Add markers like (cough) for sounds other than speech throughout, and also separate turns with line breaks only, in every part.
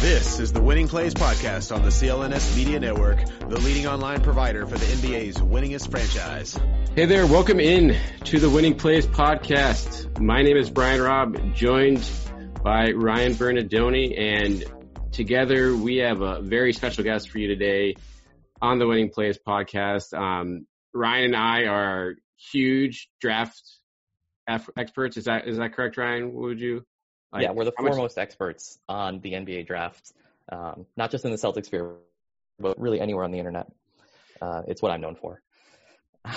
This is the Winning Plays Podcast on the CLNS Media Network, the leading online provider for the NBA's winningest franchise.
Hey there, welcome in to the Winning Plays Podcast. My name is Brian Robb, joined by Ryan Bernardoni, and together we have a very special guest for you today on the Winning Plays Podcast. Um, Ryan and I are huge draft experts. Is that is that correct, Ryan? What would you?
Like, yeah, we're the foremost experts on the NBA draft, um, not just in the Celtics sphere, but really anywhere on the internet. Uh, it's what I'm known for. (laughs)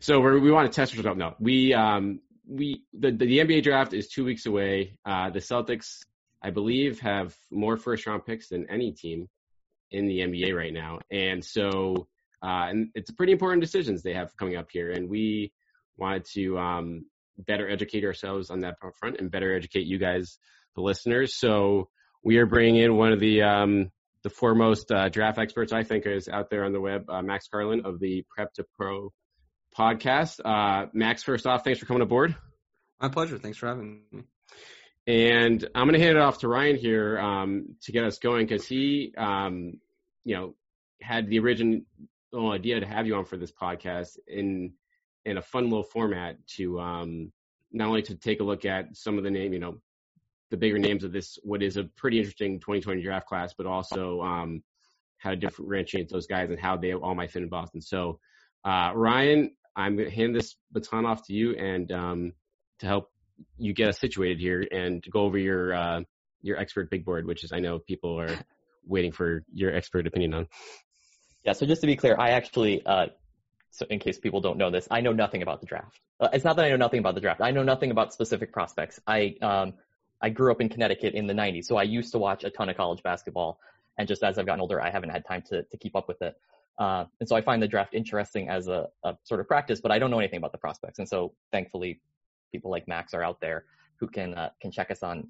so we we want to test yourself. No, we um, we the, the, the NBA draft is two weeks away. Uh, the Celtics, I believe, have more first round picks than any team in the NBA right now, and so uh, and it's pretty important decisions they have coming up here, and we wanted to um, better educate ourselves on that front and better educate you guys, the listeners. So we are bringing in one of the um, the foremost uh, draft experts I think is out there on the web, uh, Max Carlin of the Prep to Pro podcast. Uh, Max, first off, thanks for coming aboard.
My pleasure. Thanks for having me.
And I'm going to hand it off to Ryan here um, to get us going because he, um, you know, had the original idea to have you on for this podcast in in a fun little format to um, not only to take a look at some of the name, you know, the bigger names of this, what is a pretty interesting 2020 draft class, but also um, how to differentiate those guys and how they all might fit in Boston. So, uh, Ryan, I'm going to hand this baton off to you and um, to help you get us situated here and to go over your uh, your expert big board, which is I know people are (laughs) waiting for your expert opinion on.
Yeah, so just to be clear, I actually uh, so in case people don't know this, I know nothing about the draft. Uh, it's not that I know nothing about the draft. I know nothing about specific prospects. I um, I grew up in Connecticut in the 90s, so I used to watch a ton of college basketball. And just as I've gotten older, I haven't had time to to keep up with it. Uh, and so I find the draft interesting as a, a sort of practice, but I don't know anything about the prospects. And so thankfully, people like Max are out there who can uh, can check us on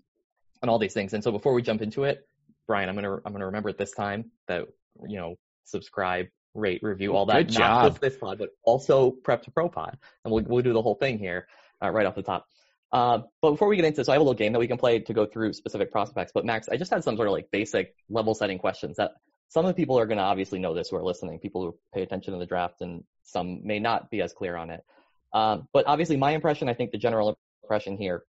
on all these things. And so before we jump into it, Brian, I'm gonna I'm gonna remember at this time that you know subscribe, rate, review, all that.
Good job.
Not just this pod, but also Prep to Pro pod. And we'll, we'll do the whole thing here uh, right off the top. Uh, but before we get into this, so I have a little game that we can play to go through specific prospects. But Max, I just had some sort of like basic level setting questions that some of the people are going to obviously know this who are listening, people who pay attention to the draft, and some may not be as clear on it. Um, but obviously, my impression, I think the general impression here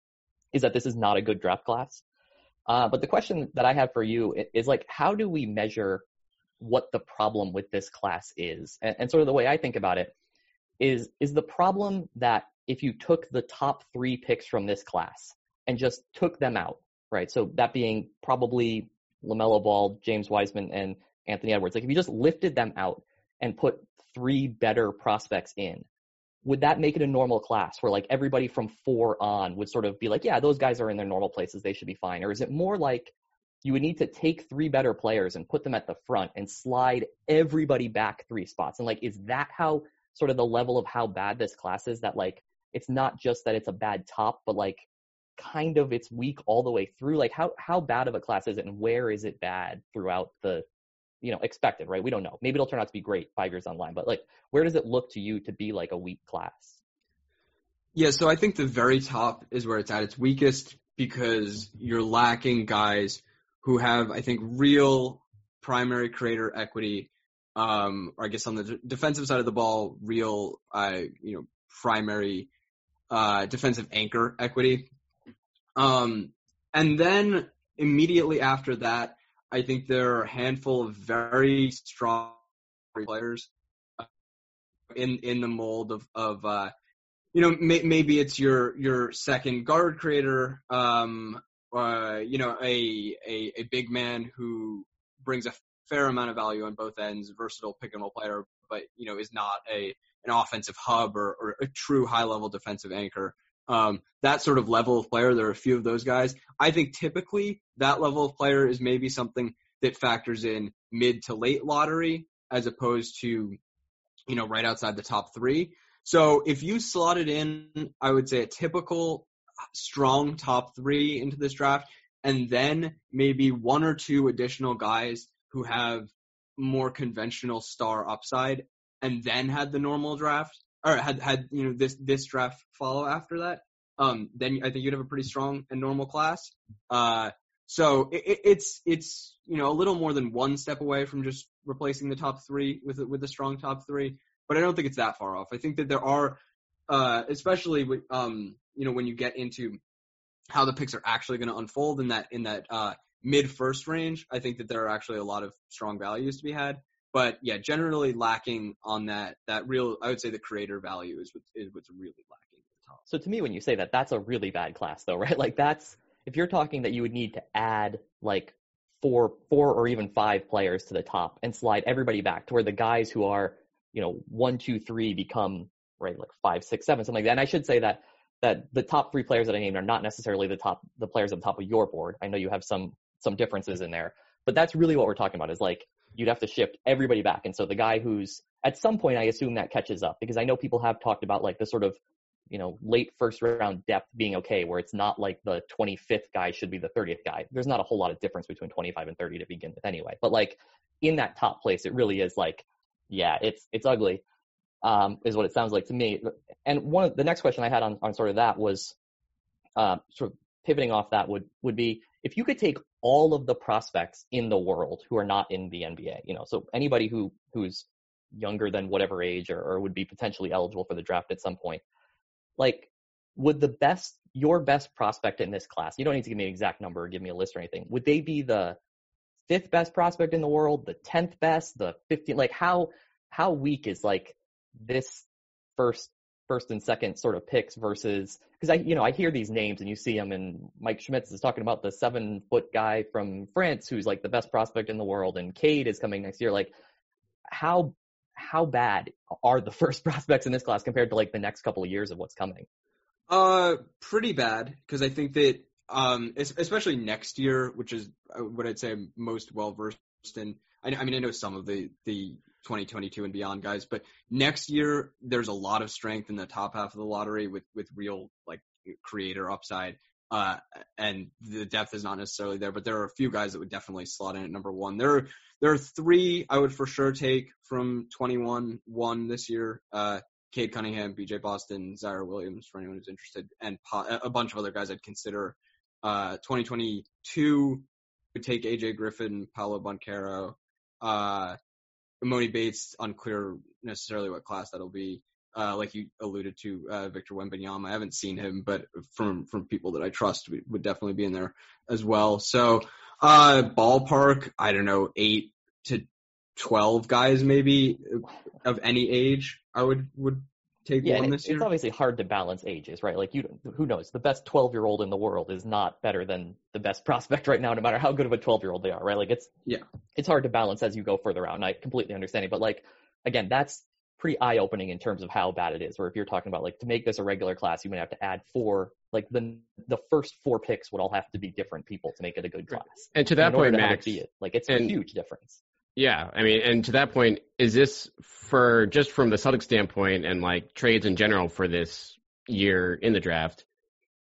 is that this is not a good draft class. Uh, but the question that I have for you is like, how do we measure what the problem with this class is. And, and, sort of the way I think about it is, is the problem that if you took the top three picks from this class and just took them out, right? So that being probably LaMelo Ball, James Wiseman, and Anthony Edwards. Like if you just lifted them out and put three better prospects in, would that make it a normal class where like everybody from four on would sort of be like, yeah, those guys are in their normal places. They should be fine. Or is it more like you would need to take three better players and put them at the front and slide everybody back three spots. And like, is that how sort of the level of how bad this class is that like, it's not just that it's a bad top, but like kind of it's weak all the way through. Like how, how bad of a class is it and where is it bad throughout the, you know, expected, right? We don't know. Maybe it'll turn out to be great five years online, but like, where does it look to you to be like a weak class?
Yeah, so I think the very top is where it's at its weakest because you're lacking guys who have, I think, real primary creator equity, um, or I guess on the d- defensive side of the ball, real, uh, you know, primary uh, defensive anchor equity. Um, and then immediately after that, I think there are a handful of very strong players in in the mold of of uh, you know may, maybe it's your your second guard creator um, uh, you know, a, a, a big man who brings a fair amount of value on both ends, versatile pick and roll player, but you know is not a an offensive hub or, or a true high level defensive anchor. Um, that sort of level of player, there are a few of those guys. I think typically that level of player is maybe something that factors in mid to late lottery as opposed to, you know, right outside the top three. So if you slotted in, I would say a typical strong top three into this draft, and then maybe one or two additional guys who have more conventional star upside, and then had the normal draft or had had you know this this draft follow after that. Um, then I think you'd have a pretty strong and normal class. Uh, so it, it's it's you know a little more than one step away from just replacing the top three with with a strong top three, but I don't think it's that far off. I think that there are, uh, especially with, um, you know when you get into how the picks are actually going to unfold in that in that uh, mid first range, I think that there are actually a lot of strong values to be had. But yeah, generally lacking on that that real, I would say the creator value is what, is what's really lacking at the top.
So to me, when you say that, that's a really bad class, though, (laughs) right? Like that's if you're talking that you would need to add like four, four or even five players to the top and slide everybody back to where the guys who are, you know, one, two, three become right like five, six, seven, something like that. And I should say that that the top three players that I named are not necessarily the top the players at the top of your board. I know you have some some differences in there, but that's really what we're talking about. Is like you'd have to shift everybody back, and so the guy who's at some point, I assume that catches up because I know people have talked about like the sort of you know, late first round depth being okay, where it's not like the 25th guy should be the 30th guy. There's not a whole lot of difference between 25 and 30 to begin with anyway. But like in that top place, it really is like, yeah, it's, it's ugly, um, is what it sounds like to me. And one of the next question I had on, on sort of that was, uh, sort of pivoting off that would, would be if you could take all of the prospects in the world who are not in the NBA, you know, so anybody who, who's younger than whatever age or, or would be potentially eligible for the draft at some point, like would the best your best prospect in this class you don't need to give me an exact number or give me a list or anything would they be the fifth best prospect in the world the 10th best the 15th like how how weak is like this first first and second sort of picks versus because I you know I hear these names and you see them and Mike Schmitz is talking about the seven foot guy from France who's like the best prospect in the world and Cade is coming next year like how how bad are the (laughs) first prospects in this class compared to like the next couple of years of what's coming?
Uh, pretty bad because I think that um, especially next year, which is uh, what I'd say most well versed in. I, I mean, I know some of the the 2022 and beyond guys, but next year there's a lot of strength in the top half of the lottery with with real like creator upside. Uh, and the depth is not necessarily there, but there are a few guys that would definitely slot in at number one. There are there are three I would for sure take from 21 one this year. Uh, Cade Cunningham, BJ Boston, Ziaire Williams for anyone who's interested, and a bunch of other guys I'd consider. Uh, 2022 would take AJ Griffin, Paolo Banchero, uh, Emoni Bates, unclear necessarily what class that'll be. Uh, like you alluded to, uh, Victor Wembanyama. I haven't seen him, but from from people that I trust, would definitely be in there as well. So uh, ballpark, I don't know, eight to twelve guys maybe of any age. I would would take
yeah,
one this year.
It's obviously hard to balance ages, right? Like you, who knows? The best twelve year old in the world is not better than the best (laughs) prospect right now, no matter how good of a twelve year old they are, right? Like it's
yeah,
it's hard to balance as you go further out, and I completely understand it. But like again, that's pretty eye opening in terms of how bad it is. Where if you're talking about like to make this a regular class, you might have to add four, like the the first four picks would all have to be different people to make it a good class.
And to that
in
point, Max,
it, like it's
and,
a huge difference.
Yeah, I mean, and to that point, is this for just from the Celtics standpoint and like trades in general for this year in the draft?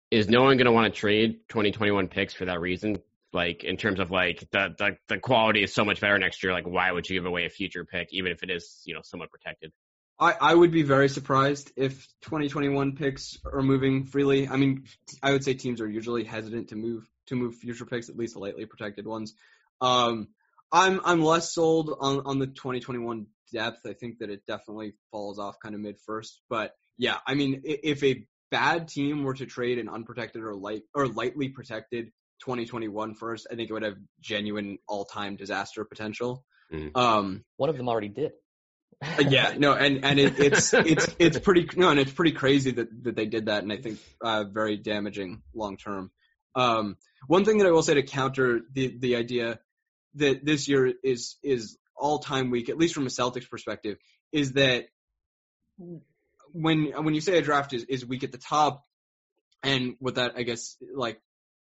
Is no one going to want to trade 2021 picks for that reason? Like in terms of like the, the the quality is so much better next year. Like why would you give away a future pick even if it is you know somewhat protected?
I, I would be very surprised if 2021 picks are moving freely. I mean, I would say teams are usually hesitant to move to move future picks, at least the lightly protected ones. Um, I'm I'm less sold on on the 2021 depth. I think that it definitely falls off kind of mid first. But yeah, I mean, if a bad team were to trade an unprotected or light or lightly protected 2021 first, I think it would have genuine all time disaster potential.
Mm.
Um,
One of them already did.
Uh, yeah, no, and and it, it's it's it's pretty no, and it's pretty crazy that that they did that, and I think uh, very damaging long term. Um, one thing that I will say to counter the the idea that this year is is all time weak, at least from a Celtics perspective, is that when when you say a draft is, is weak at the top, And what that I guess like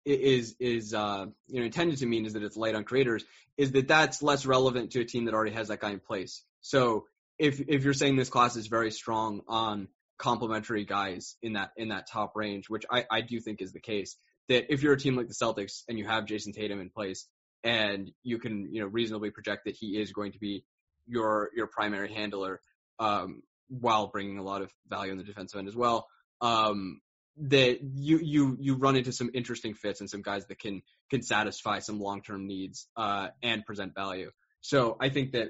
is is uh, you know intended to mean is that it's light on creators is that that's less relevant to a team that already has that guy in place. So if if you're saying this class is very strong on complementary guys in that in that top range, which I, I do think is the case, that if you're a team like the Celtics and you have Jayson Tatum in place and you can you know reasonably project that he is going to be your your primary handler um, while bringing a lot of value in the defensive end as well. Um, that you you you run into some interesting fits and some guys that can can satisfy some long term needs uh, and present value. So I think that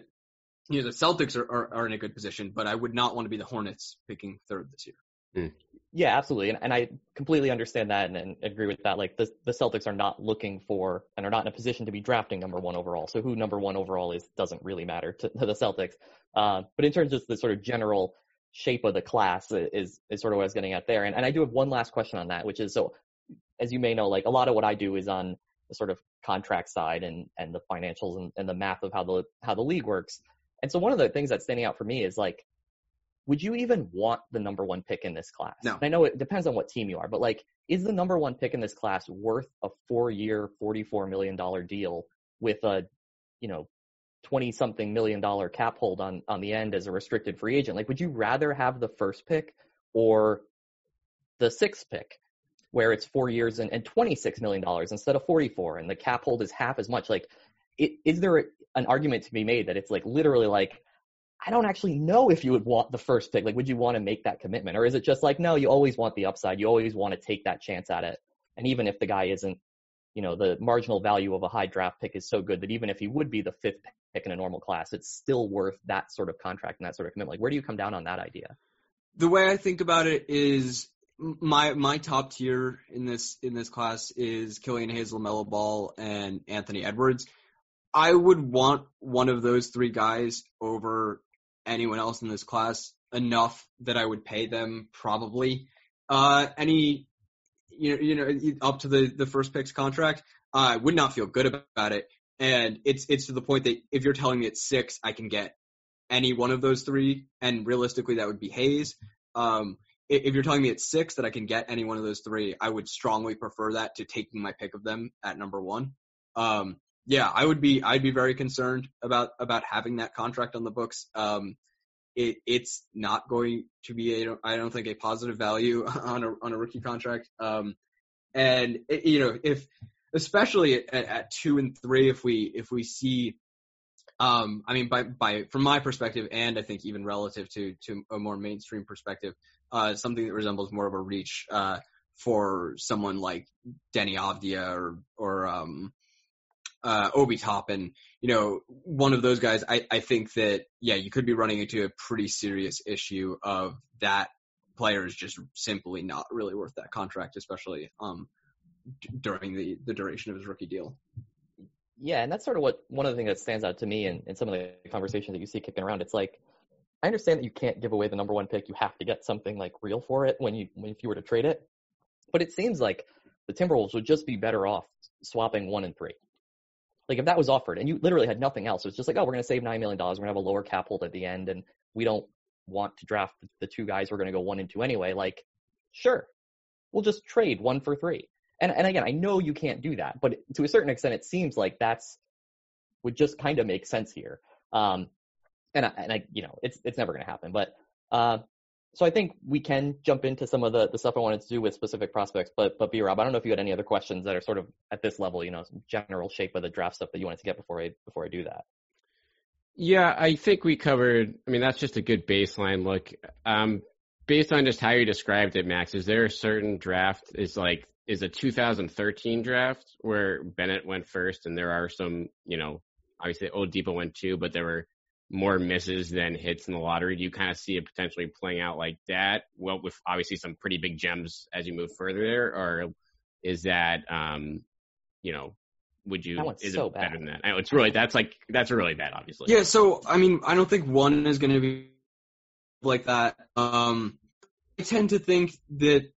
you know the Celtics are, are, are in a good position, but I would not want to be the Hornets picking third this year.
Mm. Yeah, absolutely, and, and I completely understand that and, and, agree with that. Like the the Celtics are not looking for and are not in a position to be drafting number one overall. So who number one overall is doesn't really matter to, to the Celtics. Uh, but in terms of the sort of general shape of the class is is sort of what I was getting at there. And and I do have one last question on that, which is so as you may know, like a lot of what I do is on the sort of contract side and and the financials and, and the math of how the how the league works. And so one of the things that's standing out for me is like, would you even want the number one pick in this class?
No.
I know it depends on what team you are, but like, is the number one pick in this class worth a four year, $44 million deal with a, you know, 20 something million dollar cap hold on, on the end as a restricted free agent? Like, would you rather have the first pick or the sixth pick where it's four years and, and $26 million instead of 44 and the cap hold is half as much? Like, it, is there an argument to be made that it's like literally like I don't actually know if you would want the first pick. Like, would you want to make that commitment, or is it just like no, you always want the upside, you always want to take that chance at it, and even if the guy isn't, you know, the marginal value of a high draft pick is so good that even if he would be the fifth pick in a normal class, it's still worth that sort of contract and that sort of commitment. Like, where do you come down on that idea?
The way I think about it is my my top tier in this in this class is Killian Hayes, LaMelo Ball, and Anthony Edwards. I would want one of those three guys over anyone else in this class enough that I would pay them probably uh, any you know you know up to the the first picks contract. I would not feel good about it, and it's it's to the point that if you're telling me it's six, I can get any one of those three, and realistically that would be Hayes. Um, if you're telling me it's six that I can get any one of those three, I would strongly prefer that to taking my pick of them at number one. Um, yeah, I would be I'd be very concerned about about having that contract on the books. Um, it it's not going to be a I don't think a positive value (laughs) on a on a rookie contract. Um, and it, you know if especially at, at two and three if we if we see um, I mean, by by from my perspective, and I think even relative to to a more mainstream perspective, uh, something that resembles more of a reach uh, for someone like Deni Avdija or or um, uh, Obi Toppin, you know, one of those guys, I, I think that, yeah, you could be running into a pretty serious issue of that player is just simply not really worth that contract, especially um, d- during the, the duration of his rookie deal.
Yeah, and that's sort of what one of the things that stands out to me in, in some of the conversations that you see kicking around. It's like, I understand that you can't give away the number one pick. You have to get something like real for it when you when if you were to trade it. But it seems like the Timberwolves would just be better off swapping one and three. Like if that was offered and you literally had nothing else, it's just like, oh, we're going to save $9 million. We're going to have a lower cap hold at the end and we don't want to draft the two guys we're going to go one and two anyway. Like, sure, we'll just trade one for three. And, and again, I know you can't do that, but to a certain extent, it seems like that's would just kind of make sense here. Um, and I, and I, you know, it's, it's never going to happen, but, uh, so I think we can jump into some of the, the stuff I wanted to do with specific prospects, but but B Rob, I don't know if you had any other questions that are sort of at this level, you know, general shape of the draft stuff that you wanted to get before I before I do that.
Yeah, I think we covered. I mean, that's just a good baseline look. Um, based on just how you described it, Max, is there a certain draft is like is a 2013 draft where Bennett went first, and there are some, you know, obviously Oladipo went two, but there were more misses than hits in the lottery? Do you kind of see it potentially playing out like that? Well, with obviously some pretty big gems as you move further there, or is that, um, you know, would you?
is
so
it bad.
better than that? I know it's really that's like that's really bad, obviously.
Yeah. So I mean, I don't think one is going to be like that. Um, I tend to think that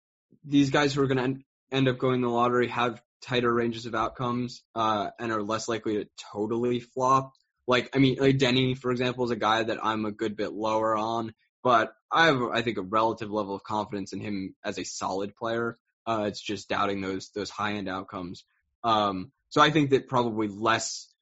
these guys who are going to end up going the lottery have tighter ranges of outcomes uh, and are less likely to totally flop. Like, I mean, like Deni, for example, is a guy that I'm a good bit lower on, but I have, I think, a relative level of confidence in him as a solid player. Uh, it's just doubting those those high end outcomes. Um, so I think that probably less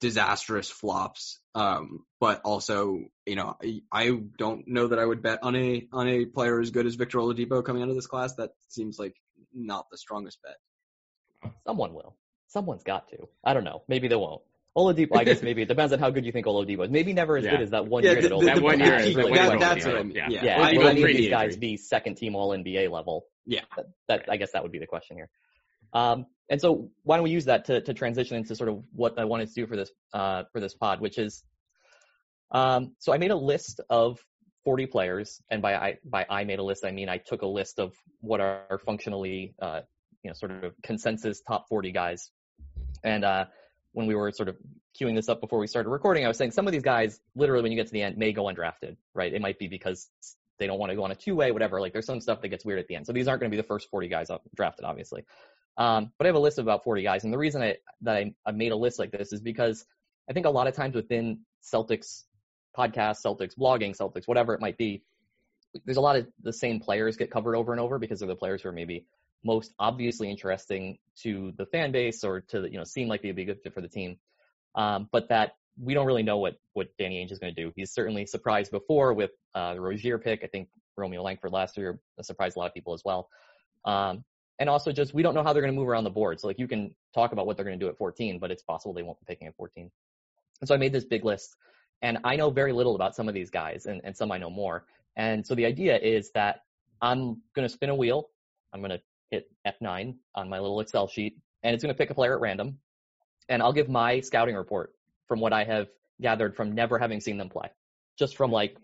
disastrous flops. Um, but also, you know, I, I don't know that I would bet on a on a player as good as Victor Oladipo coming out of this class. That seems like not the strongest bet.
Someone will. Someone's got to. I don't know. Maybe they won't. Oladipo, I guess (laughs) maybe it depends on how good you think Oladipo is. Maybe never as
Yeah.
good as that one
Yeah,
year
the-
that
the-
Oladipo
that one year
Really
that-
well.
that's
year.
what I mean.
Yeah.
Yeah,
Yeah,
Oladipo
will any of these guys
injury.
be second team All NBA level?
Yeah.
That, that I guess that would be the question here. Um, and so why don't we use that to, to transition into sort of what I wanted to do for this uh, for this pod, which is um, so I made a list of 40 players, and by I by I made a list, I mean I took a list of what are functionally uh, you know sort of consensus top 40 guys, and uh, when we were sort of queuing this up before we started recording, I was saying some of these guys, literally when you get to the end, may go undrafted, right? It might be because they don't want to go on a two-way, whatever. Like there's some stuff that gets weird at the end. So these aren't going to be the first 40 guys up drafted, obviously. Um, but I have a list of about 40 guys, and the reason I that I, I made a list like this is because I think a lot of times within Celtics podcasts, Celtics blogging, Celtics whatever it might be, there's a lot of the same players get covered over and over because they're the players who are maybe most obviously interesting to the fan base or to you know seem like they'd be a good fit for the team. Um, but that we don't really know what what Danny Ainge is going to do. He's certainly surprised before with uh, the Rozier pick. I think Romeo Langford last year surprised a lot of people as well. Um, and also just we don't know how they're going to move around the board. So like you can talk about what they're going to do at 14, but it's possible they won't be picking at 14. And so I made this big list, and I know very little about some of these guys, and, and some I know more. And so the idea is that I'm going to spin a wheel. I'm going to hit F9 on my little Excel sheet, and it's going to pick a player at random, and I'll give my scouting report from what I have gathered from never having seen them play, just from like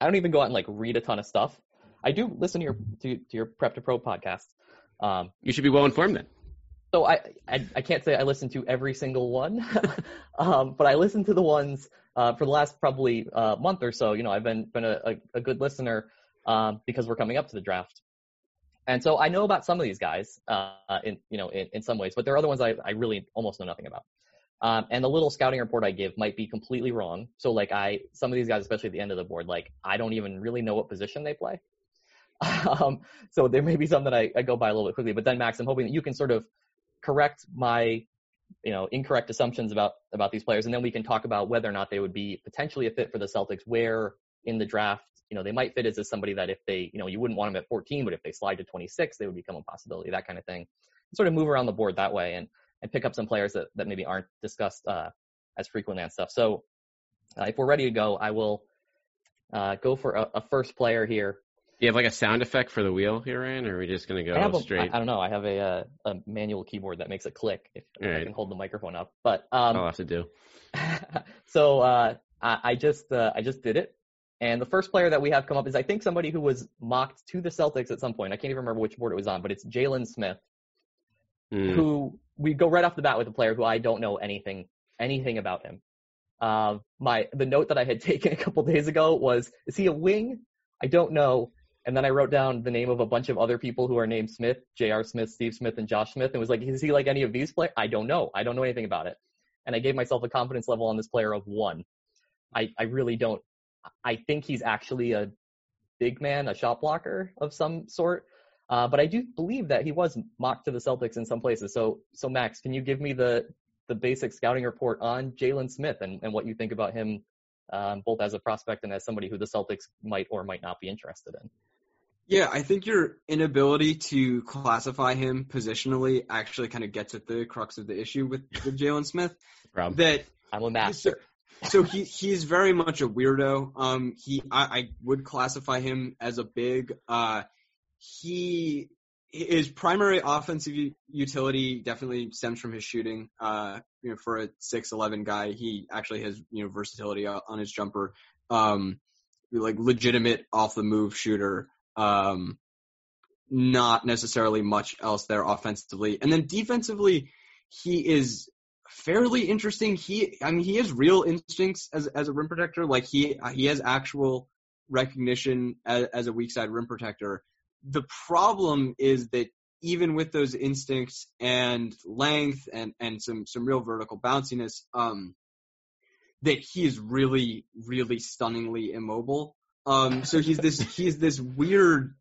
I don't even go out and like read a ton of stuff. I do listen to your to, to your Prep to Pro podcast. Um,
You should be well informed then.
so I, I I can't say I listen to every single one, (laughs) um, but I listen to the ones uh, for the last probably uh, month or so. You know, I've been been a, a, a good listener um, because we're coming up to the draft, and so I know about some of these guys uh, in you know in, in some ways, but there are other ones I, I really almost know nothing about. Um, and the little scouting report I give might be completely wrong. So like I some of these guys, especially at the end of the board, like I don't even really know what position they play. (laughs) um, so there may be some that I, I go by a little bit quickly, but then Max, I'm hoping that you can sort of correct my you know incorrect assumptions about about these players, and then we can talk about whether or not they would be potentially a fit for the Celtics. Where in the draft, you know, they might fit as a somebody that if they, you know, you wouldn't want them at 14, but if they slide to 26, they would become a possibility. That kind of thing. Sort of move around the board that way, and and pick up some players that that maybe aren't discussed uh, as frequently and stuff. So uh, if we're ready to go, I will uh, go for a, a first player here.
Do you have like a sound effect for the wheel here, Ryan, or are we just gonna go
I have a,
straight?
I, I don't know. I have a, uh, a manual keyboard that makes a click if, if I can hold the microphone up. But um,
I'll have to do. (laughs)
so uh, I, I just uh, I just did it, and the first player that we have come up is I think somebody who was mocked to the Celtics at some point. I can't even remember which board it was on, but it's Jalen Smith,
Hmm.
who we go right off the bat with a player who I don't know anything anything about him. Um, my the note that I had (laughs) taken a couple days ago was, is he a wing? I don't know. And then I wrote down the name of a bunch of other people who are named Smith, J.R. Smith, Steve Smith, and Josh Smith, and was like, is he like any of these players? I don't know. I don't know anything about it. And I gave myself a confidence level on this player of one. I, I really don't. I think he's actually a big man, a shot blocker of some sort. Uh, but I do believe that he was mocked to the Celtics in some places. So, so Max, can you give me the the basic scouting report on Jalen Smith and, and what you think about him, um, both as a prospect and as somebody who the Celtics might or might not be interested in?
Yeah, I think your inability to classify him positionally actually kind of gets at the crux of the issue with, with Jalen Smith. (laughs)
Rob.
That
I'm a master.
So he he's very much a weirdo. Um, he I, I would classify him as a big. Uh, he his primary offensive utility definitely stems from his shooting. Uh, you know, for a six eleven guy, he actually has you know versatility on his jumper. Um, like legitimate off the move shooter. Um, not necessarily much else there offensively, and then defensively, he is fairly interesting. He, I mean, he has real instincts as as a rim protector. Like he he has actual recognition as, as a weak side rim protector. The problem is that even with those instincts and length and and some some real vertical bounciness, um, that he is really really stunningly immobile. Um, so he's this (laughs) he's this weird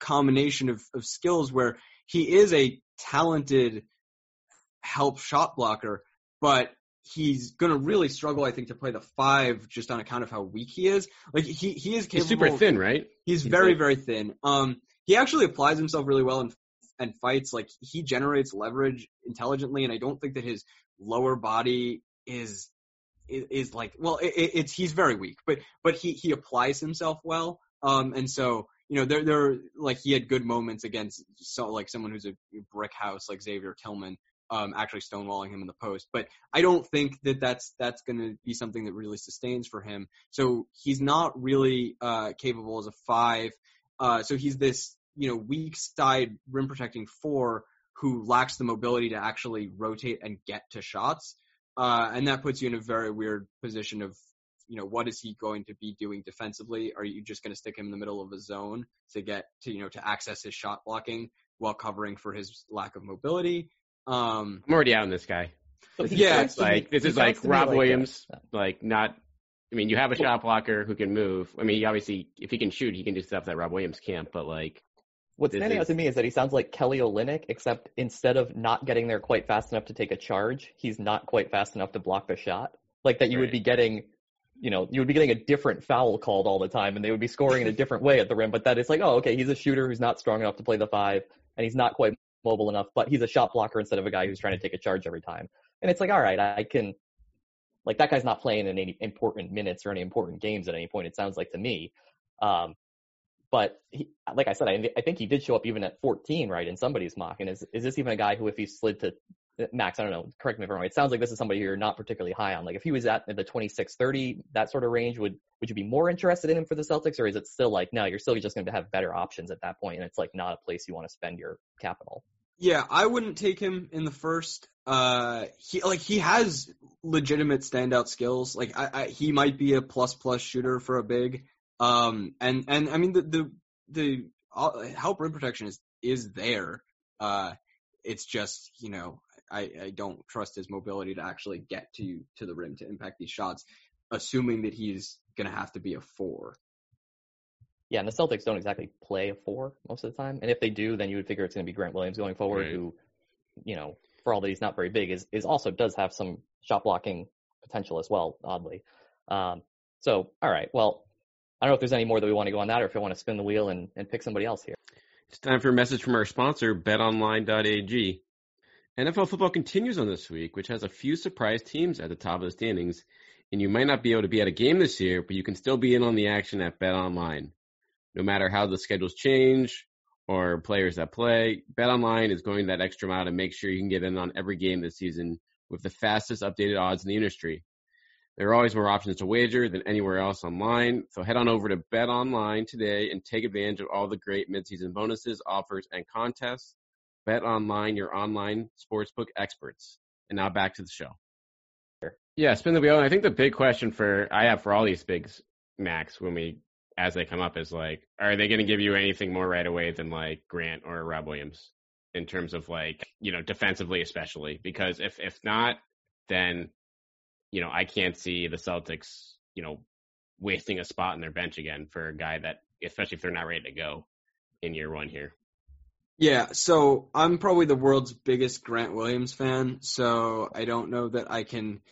combination of, of skills where he is a talented help shot blocker, but he's going to really struggle, I think, to play the five just on account of how weak he is. Like he he is capable.
He's super thin, right?
He's, he's very very thin. Um, he actually applies himself really well in and fights. Like he generates leverage intelligently, and I don't think that his lower body is is, is like well, it, it's he's very weak, but but he he applies himself well. Um, and so you know, there there like he had good moments against so like someone who's a brick house like Xavier Tillman, um, actually stonewalling him in the post. But I don't think that that's that's going to be something that really sustains for him. So he's not really uh, capable as a five. Uh, so he's this you know weak side rim protecting four who lacks the mobility to actually rotate and get to shots. Uh, and that puts you in a very weird position of you know, what is he going to be doing defensively? Are you just going to stick him in the middle of a zone to get to, you know, to access his shot blocking while covering for his lack of mobility? Um,
I'm already out on this guy.
This yeah,
is like this is like Rob like Williams, like not. I mean, you have a shot blocker who can move. I mean, obviously, if he can shoot, he can do stuff that Rob Williams can't. But like,
what's standing is, out to me is that he sounds like Kelly Olynyk, except instead of not getting there quite fast enough to take a charge, he's not quite fast enough to block the shot. Like that, you right. would be getting you know, you would be getting a different foul called all the time and they would be scoring in a different way at the rim. But that is like, oh, okay, he's a shooter who's not strong enough to play the five and he's not quite mobile enough, but he's a shot blocker instead of a guy who's trying to take a charge every time. And it's like, all right, I can, like, that guy's not playing in any important minutes or any important games at any point, it sounds like to me. Um, but he, like I said, I, I think he did show up even at 14, right, in somebody's mock. And is, is this even a guy who, if he slid to Max, I don't know, correct me if I'm wrong. It sounds like this is somebody you're not particularly high on. Like if he was at the 26, 30, that sort of range, would would you be more interested in him for the Celtics, or is it still like no, you're still just going to have better options at that point, and it's like not a place you want to spend your capital?
Yeah, I wouldn't take him in the first. Uh, he like he has legitimate standout skills. Like I, I he might be a plus plus shooter for a big. Um, and and I mean the the the uh, help rim protection is is there. Uh, it's just you know I, I don't trust his mobility to actually get to to the rim to impact these shots, assuming that he's to have to be a four.
Yeah, and the Celtics don't exactly play a four most of the time, and if they do, then you would figure it's going to be Grant Williams going forward, right. who, you know, for all that he's not very big, is is also does have some shot blocking potential as well. Oddly, um, so all right, well, I don't know if there's any more that we want to go on that, or if I want to spin the wheel and, and pick somebody else here.
It's time for a message from our sponsor, BetOnline.ag. NFL football continues on this week, which has a few surprise teams at the top of the standings. And you might not be able to be at a game this year, but you can still be in on the action at Bet Online. No matter how the schedules change or players that play, Bet Online is going that extra mile to make sure you can get in on every game this season with the fastest updated odds in the industry. There are always more options to wager than anywhere else online, so head on over to Bet Online today and take advantage of all the great midseason bonuses, offers, and contests. Bet Online, your online sportsbook experts. And now back to the show. Yeah, spin the wheel. And I think the big question for I have for all these bigs, Max, when we as they come up is like, are they going to give you anything more right away than like Grant or Rob Williams in terms of like you know defensively especially? Because if if not, then you know I can't see the Celtics you know wasting a spot in their bench again for a guy that especially if they're not ready to go in year one here.
Yeah, so I'm probably the world's biggest Grant Williams fan, so I don't know that I can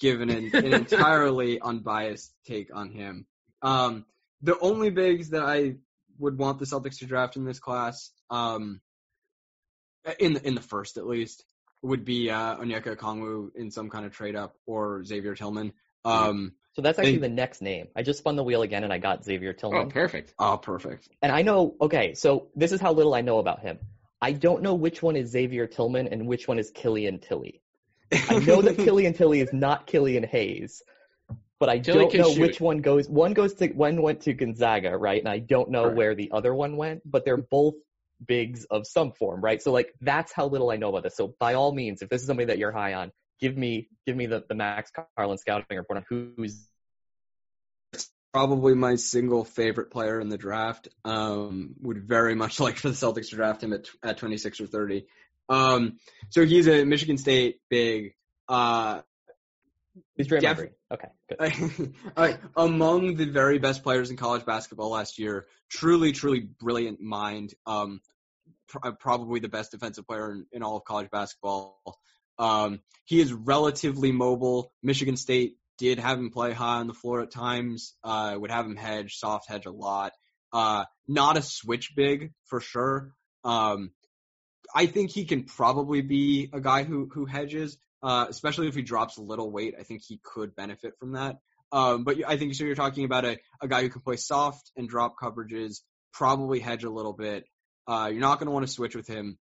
give an, an (laughs) entirely unbiased take on him. Um, the only bigs that I would want the Celtics to draft in this class, um, in the, in the first at least, would be uh, Onyeka Okongwu in some kind of trade up or Xavier Tillman. Um,
so that's actually and, the next name. I just spun the wheel again and I got Xavier Tillman.
Oh, perfect.
Oh, perfect.
And I know, okay, so this is how little I know about him. I don't know which one is Xavier Tillman and which one is Killian Tillie. I know that (laughs) Killian Tillie is not Killian Hayes, but I Tillie don't know shoot. which one goes. One goes to one went to Gonzaga, right? And I don't know right. where the other one went, but they're both bigs of some form, right? So like that's how little I know about this. So by all means, if this is somebody that you're high on, give me give me the, the Max Carlin scouting report on who's
probably my single favorite player in the draft. Um, would very much (laughs) like for the Celtics to draft him at at 26 or 30. Um, so he's a Michigan State big. Uh,
he's Draymond def- Green. Okay,
good. (laughs) right, among the very best players in college basketball last year. Truly, truly brilliant mind. Um, pr- probably the best defensive player in, in all of college basketball. Um, he is relatively mobile. Michigan State did have him play high on the floor at times. Uh, would have him hedge, soft hedge a lot. Uh, not a switch big for sure. Um, I think he can probably be a guy who who hedges, uh, especially if he drops a little weight. I think he could benefit from that. Um, but I think so. You're talking about a, a guy who can play soft and drop coverages, probably hedge a little bit. Uh, you're not going to want to switch with him.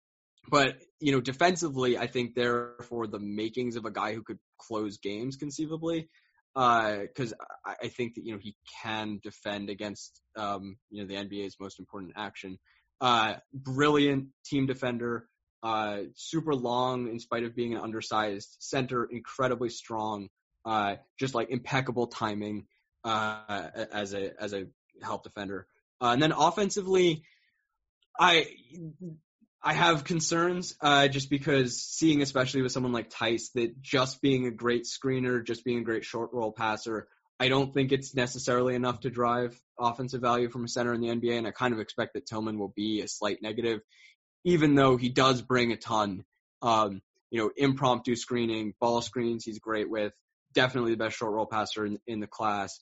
But you know, defensively, I think therefore the makings of a guy who could close games conceivably, because uh, I think that you know he can defend against um, you know the NBA's most important action. Uh, brilliant team defender, uh, super long in spite of being an undersized center, incredibly strong, uh, just like impeccable timing uh, as a as a help defender. Uh, and then offensively, I I have concerns uh, just because seeing, especially with someone like Theis that just being a great screener, just being a great short roll passer, I don't think it's necessarily enough to drive offensive value from a center in the NBA. And I kind of expect that Tillman will be a slight negative, even though he does bring a ton. Um, you know, impromptu screening, ball screens, he's great with. Definitely the best short roll passer in, in the class.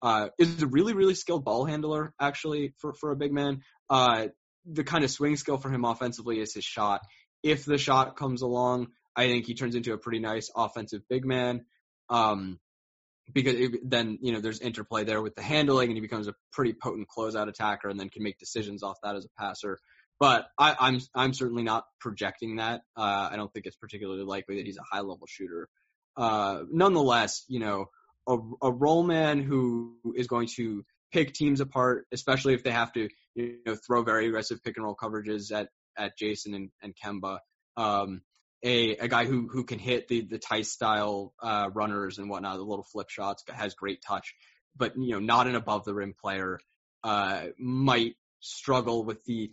Uh, is a really, really skilled ball handler, actually, for, for a big man. Uh, the kind of swing skill for him offensively is his shot. If the shot comes along, I think he turns into a pretty nice offensive big man. Um, because it, then you know there's interplay there with the handling, and he becomes a pretty potent closeout attacker, and then can make decisions off that as a passer. But I, I'm I'm certainly not projecting that. Uh, I don't think it's particularly likely that he's a high level shooter. Uh, nonetheless, you know, a, a roll man who is going to pick teams apart, especially if they have to you know throw very aggressive pick and roll coverages at at Jason and, and Kemba. Um, a a guy who who can hit the the Theis style uh, runners and whatnot, the little flip shots, has great touch, but you know not an above the rim player. Uh, might struggle with the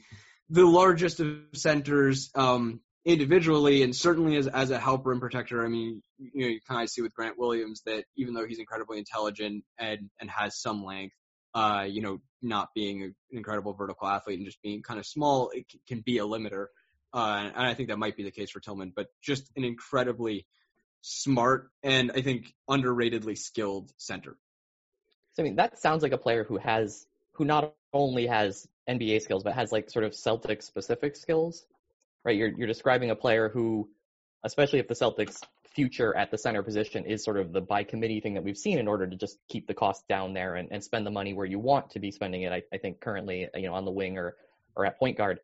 the largest of centers um, individually, and certainly as as a helper and protector. I mean, you know, you kind of see with Grant Williams that even though he's incredibly intelligent and and has some length, uh, you know, not being an incredible vertical athlete and just being kind of small, it can be a limiter. Uh, and I think that might be the case for Tillman, but just an incredibly smart and I think underratedly skilled center.
So, I mean, that sounds like a player who has, who not only has NBA skills, but has like sort of Celtic specific skills, right? You're, you're describing a player who, especially if the Celtics future at the center position is sort of the by committee thing that we've seen in order to just keep the cost down there and, and spend the money where you want to be spending it. I, I think currently, you know, on the wing or, or at point guard.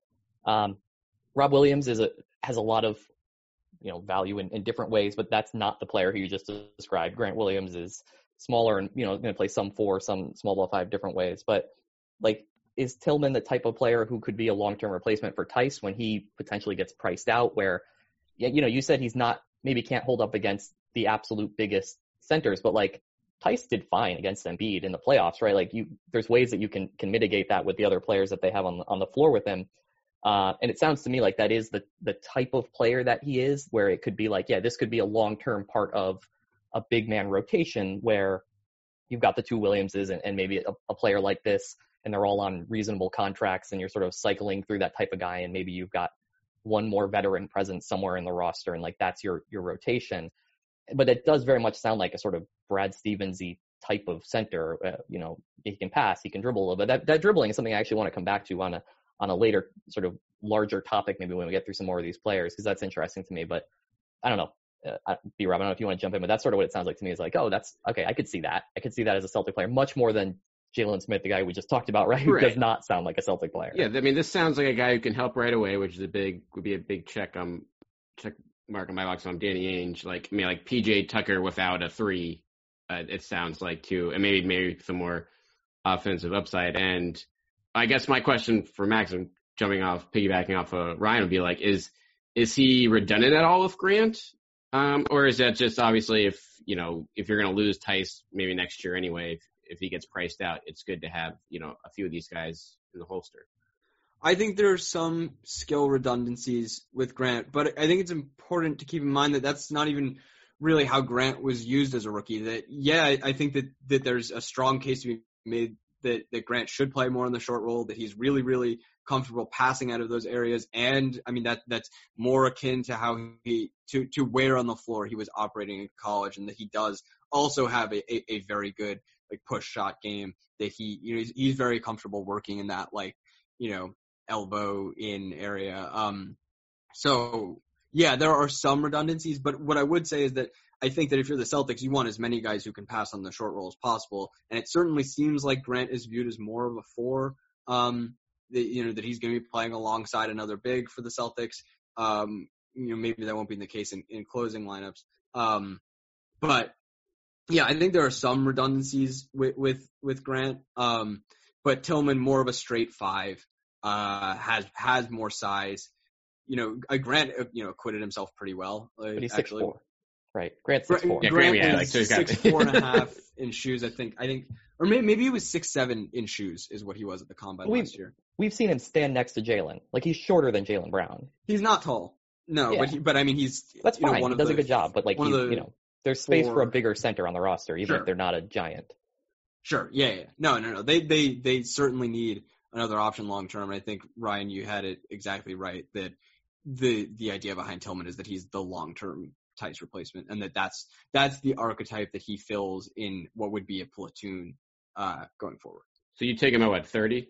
Um, Rob Williams is a, has a lot of, you know, value in, in different ways, but that's not the player who you just described. Grant Williams is smaller and, you know, going to play some four, some small ball five different ways. But like, is Tillman the type of player who could be a long-term replacement for Theis when he potentially gets priced out where, you know, you said he's not maybe can't hold up against the absolute biggest centers, but like Theis did fine against Embiid in the playoffs, right? Like you, there's ways that you can can mitigate that with the other players that they have on on the floor with him. Uh, and it sounds to me like that is the the type of player that he is, where it could be like, yeah, this could be a long term part of a big man rotation where you've got the two Williamses and, and maybe a, a player like this, and they're all on reasonable contracts, and you're sort of cycling through that type of guy, and maybe you've got one more veteran presence somewhere in the roster, and like that's your your rotation. But it does very much sound like a sort of Brad Stevensy type of center. Uh, you know, he can pass, he can dribble a little bit. That, that dribbling is something I actually want to come back to on a on a later sort of larger topic, maybe when we get through some more of these players, because that's interesting to me. But I don't know. Uh, B Rob, I don't know if you want to jump in, but that's sort of what it sounds like to me. Is like, oh, that's okay. I could see that. I could see that as a Celtic player, much more than Jalen Smith, the guy we just talked about, right? Who right. does not sound like a Celtic player.
Yeah, I mean, this sounds like a guy who can help right away, which is a big would be a big check on check mark on my box on Danny Ainge. Like I mean, like PJ Tucker without a three. Uh, it sounds like too, and maybe maybe some more offensive upside. And I guess my question for Max, and jumping off, piggybacking off of Ryan, would be like, is is he redundant at all with Grant? Um, or is that just obviously if you know if you're going to lose Theis maybe next year anyway, if, if he gets priced out, it's good to have you know a few of these guys in the holster.
I think there are some skill redundancies with Grant, but I think it's important to keep in mind that that's not even really how Grant was used as a rookie. That yeah, I think that that there's a strong case to be made that that Grant should play more in the short roll. That he's really really comfortable passing out of those areas. And I mean, that, that's more akin to how he, to, to where on the floor he was operating in college and that he does also have a, a, a very good like push shot game that he, you know, he's, he's very comfortable working in that like, you know, elbow in area. Um, so yeah, there are some redundancies, but what I would say is that I think that if you're the Celtics, you want as many guys who can pass on the short roll as possible. And it certainly seems like Grant is viewed as more of a four. Um, that, you know, that he's going to be playing alongside another big for the Celtics. Um, you know, maybe that won't be the case in, in closing lineups. Um, but yeah, I think there are some redundancies with, with, with Grant. Um, but Tillman more of a straight five, uh, has, has more size. You know, Grant, uh, you know, acquitted himself pretty well.
Uh, but he's six four. Right. Grant's six four.
Yeah, Grant, Grant like, so six (laughs) four and a half in shoes, I think. I think, or maybe, maybe he was six seven in shoes is what he was at the combine we've, last year.
We've seen him stand next to Jaylen. Like he's shorter than Jaylen Brown.
He's not tall. No, yeah. but he, but I mean he's
that's fine.
Know, one
he does
the,
a good job, but like he's, you know, there's space
four,
for a bigger center on the roster, even
sure.
if they're not a giant.
Sure. Yeah, yeah. No, no, no. They they they certainly need another option long term. And I think Ryan, you had it exactly right that the the idea behind Tillman is that he's the long term Theis replacement, and that that's that's the archetype that he fills in what would be a platoon uh, going forward.
So you take him at what thirty?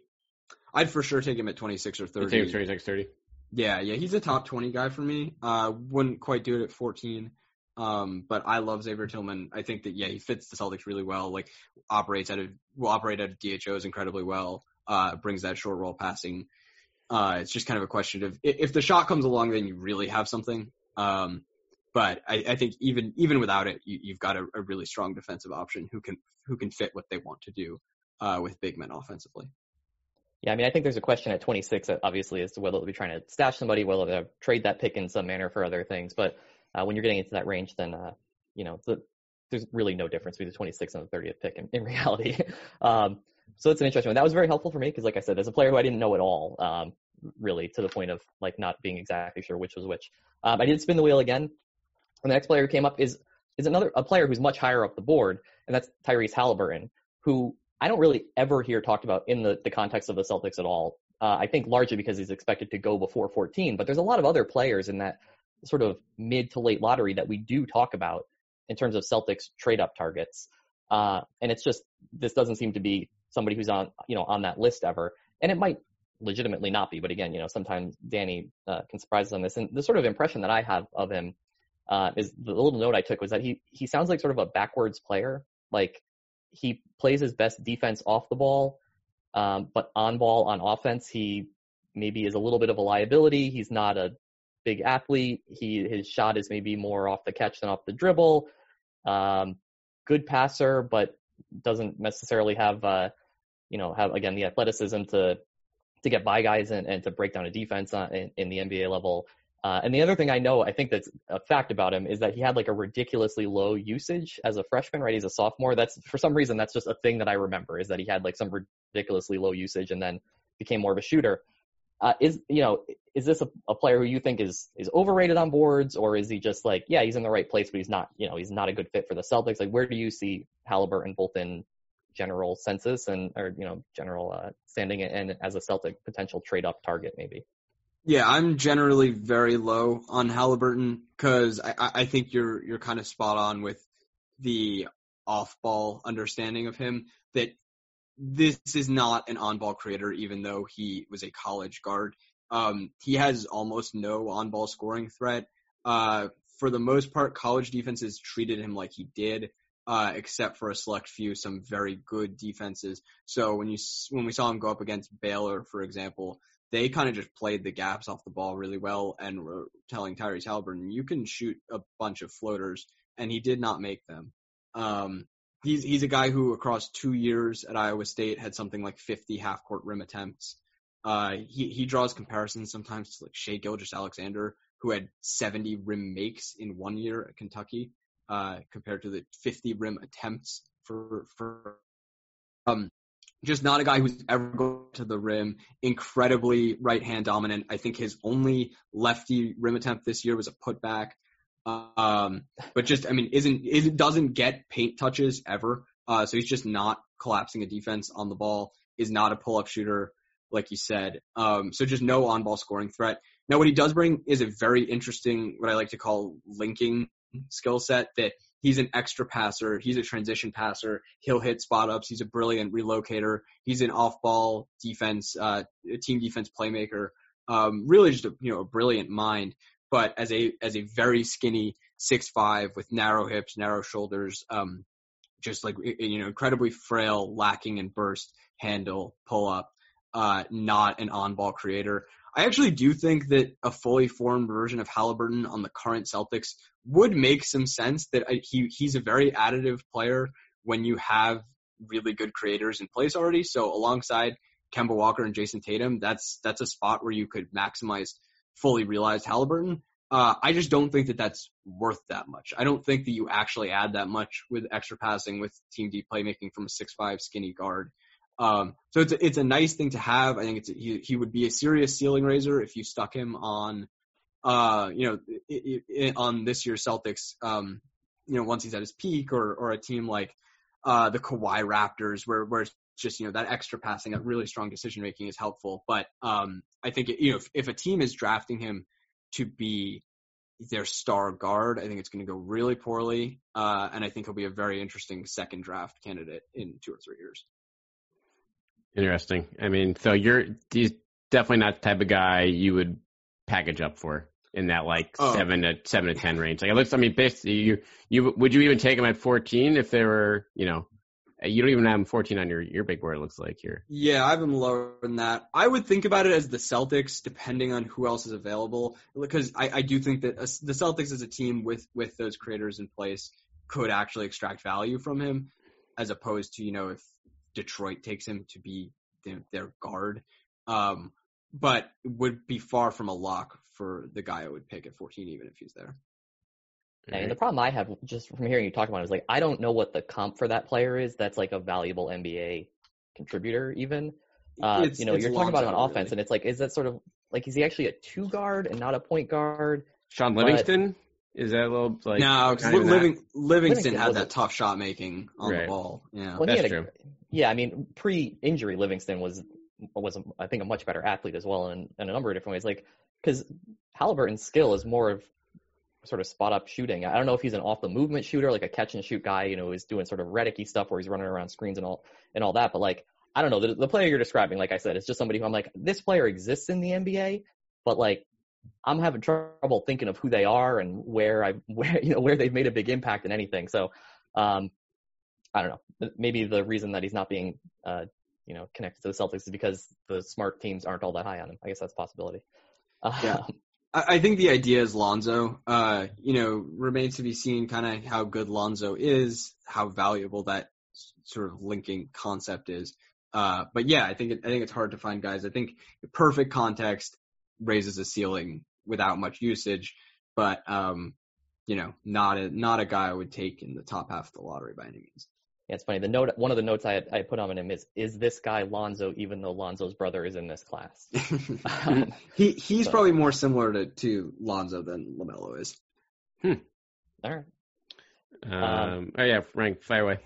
I'd for sure take him at twenty six or thirty.
You take him 26, 30?
Yeah, yeah, he's a top twenty guy for me. Uh, wouldn't quite do it at fourteen. Um, but I love Xavier Tillman. I think that yeah, he fits the Celtics really well. Like operates out of will operate out of DHOs incredibly well. Uh, brings that short roll passing. Uh, it's just kind of a question of if the shot comes along, then you really have something. Um, but I, I think even even without it, you, have got a, a, really strong defensive option who can who can fit what they want to do uh, with big men offensively.
Yeah, I mean, I think there's a question at 26, obviously, as to whether they'll be trying to stash somebody, whether they'll trade that pick in some manner for other things. But uh, when you're getting into that range, then uh, you know the, there's really no difference between the 26th and the 30th pick in, in (laughs) reality. um, so it's an interesting one. That was very helpful for me because, like I said, as a player who I didn't know at all, um, really to the point of like not being exactly sure which was which. Um, I did spin the wheel again. And the next player who came up is is another a player who's much higher up the board, and that's Tyrese Halliburton, who I don't really ever hear talked about in the, the context of the Celtics at all. Uh, I think largely because he's expected to go before 14, but there's a lot of other players in that sort of mid to late lottery that we do talk about in terms of Celtics trade up targets. Uh, and it's just this doesn't seem to be somebody who's on you know on that list ever, and it might legitimately not be. But again, you know sometimes Danny uh, can surprise us on this, and the sort of impression that I have of him uh, is the little note I took was that he he sounds like sort of a backwards player. Like he plays his best defense off the ball, um, but on ball on offense he maybe is a little bit of a liability. He's not a big athlete. He his shot is maybe more off the catch than off the dribble. Um, good passer, but doesn't necessarily have uh, you know have again the athleticism to to get by guys and, and to break down a defense uh, in, in the NBA level. Uh, and the other thing I know, I think that's a fact about him is that he had like a ridiculously low usage as a freshman, right? He's a sophomore. That's for some reason, that's just a thing that I remember is that he had like some ridiculously low usage and then became more of a shooter. Uh, is, you know, is this a, a player who you think is, is overrated on boards or is he just like, yeah, he's in the right place, but he's not, you know, he's not a good fit for the Celtics? Like, where do you see Halliburton both in general census and, or, you know, general, uh, standing and as a Celtic potential trade up target maybe?
Yeah, I'm generally very low on Halliburton because I, I think you're you're kind of spot on with the off-ball understanding of him that this is not an on-ball creator, even though he was a college guard. Um, he has almost no on-ball scoring threat. Uh, for the most part, college defenses treated him like he did, uh, except for a select few, some very good defenses. So when you when we saw him go up against Baylor, for example, they kind of just played the gaps off the ball really well and were telling Tyrese Halliburton, you can shoot a bunch of floaters, and he did not make them. Um, he's he's a guy who across two years at Iowa State had something like 50 half court rim attempts. Uh, he he draws comparisons sometimes to like Shai Gilgeous-Alexander, who had 70 rim makes in one year at Kentucky, uh, compared to the 50 rim attempts for for um just not a guy who's ever going to the rim. Incredibly right hand dominant. I think his only lefty rim attempt this year was a putback. Um, but just, I mean, isn't, doesn't get paint touches ever. Uh, so he's just not collapsing a defense on the ball, is not a pull up shooter. like you said. Um, so just no on-ball scoring threat. Now, what he does bring is a very interesting, what I like to call linking skill set that he's an extra passer. He's a transition passer. He'll hit spot ups. He's a brilliant relocator. He's an off ball defense, uh, team defense playmaker. Um, really just a, you know, a brilliant mind, but as a, as a very skinny six five with narrow hips, narrow shoulders, um, just like, you know, incredibly frail, lacking in burst, handle, pull up, uh, not an on ball creator. I actually do think that a fully formed version of Halliburton on the current Celtics would make some sense. That he he's a very additive player when you have really good creators in place already. So alongside Kemba Walker and Jayson Tatum, that's that's a spot where you could maximize fully realized Halliburton. Uh, I just don't think that that's worth that much. I don't think that you actually add that much with extra passing with team deep playmaking from a six five skinny guard. Um, so it's a, it's a nice thing to have. I think it's a, he he would be a serious ceiling raiser if you stuck him on, uh, you know, it, it, on this year's Celtics. Um, you know, once he's at his peak, or or a team like uh the Kawhi Raptors, where where it's just you know that extra passing, that really strong decision making is helpful. But um, I think it, you know if, if a team is drafting him to be their star guard, I think it's going to go really poorly. Uh, and I think he'll be a very interesting second draft candidate in two or three years.
Interesting. I mean, so you're he's definitely not the type of guy you would package up for in that like oh. seven to seven to ten range. Like it looks. I mean, basically, you you would you even take him at fourteen if they were you know you don't even have him 14 on your, your big board, it looks like here.
Yeah, I have him lower than that. I would think about it as the Celtics, depending on who else is available, because I, I do think that the Celtics as a team with, with those creators in place could actually extract value from him, as opposed to, you know, if Detroit takes him to be their, their guard. Um, but would be far from a lock for the guy I would pick at 14, even if he's there.
And the problem I have just from hearing you talk about it is like I don't know what the comp for that player is. That's like a valuable NBA contributor, even. Uh, you know, you're talking about him on offense, really. and it's like, is that sort of like is he actually a two guard and not a point guard?
Shaun Livingston is that a little like
no? Because Living, Livingston, Livingston had that tough shot making on right. the ball. Yeah,
well, that's a, true. Yeah, I mean, pre-injury, Livingston was was I think a much better athlete as well in, in a number of different ways. Like because Halliburton's skill is more of sort of spot up shooting. I don't know if he's an off the movement shooter, like a catch and shoot guy, you know, is doing sort of Redicky stuff where he's running around screens and all and all that. But like, I don't know, the, the player you're describing, like I said, it's just somebody who I'm like, this player exists in the NBA, but like, I'm having trouble thinking of who they are and where I, (laughs) where you know, where they've made a big impact in anything. So, um, I don't know. Maybe the reason that he's not being, uh, you know, connected to the Celtics is because the smart teams aren't all that high on him. I guess that's a possibility.
Yeah. Um, I think the idea is Lonzo. Uh, you know, remains to be seen kind of how good Lonzo is, how valuable that sort of linking concept is. Uh, but yeah, I think it, I think it's hard to find guys. I think perfect context raises a ceiling without much usage, but um, you know, not a not a guy I would take in the top half of the lottery by any means.
Yeah, it's funny. The note, one of the notes I had, I put on him is, is this guy Lonzo, even though Lonzo's brother is in this class? (laughs)
um, he he's so. probably more similar to, to Lonzo than Lamelo is.
Hmm. All right.
Um, um, oh yeah, Frank, fire away.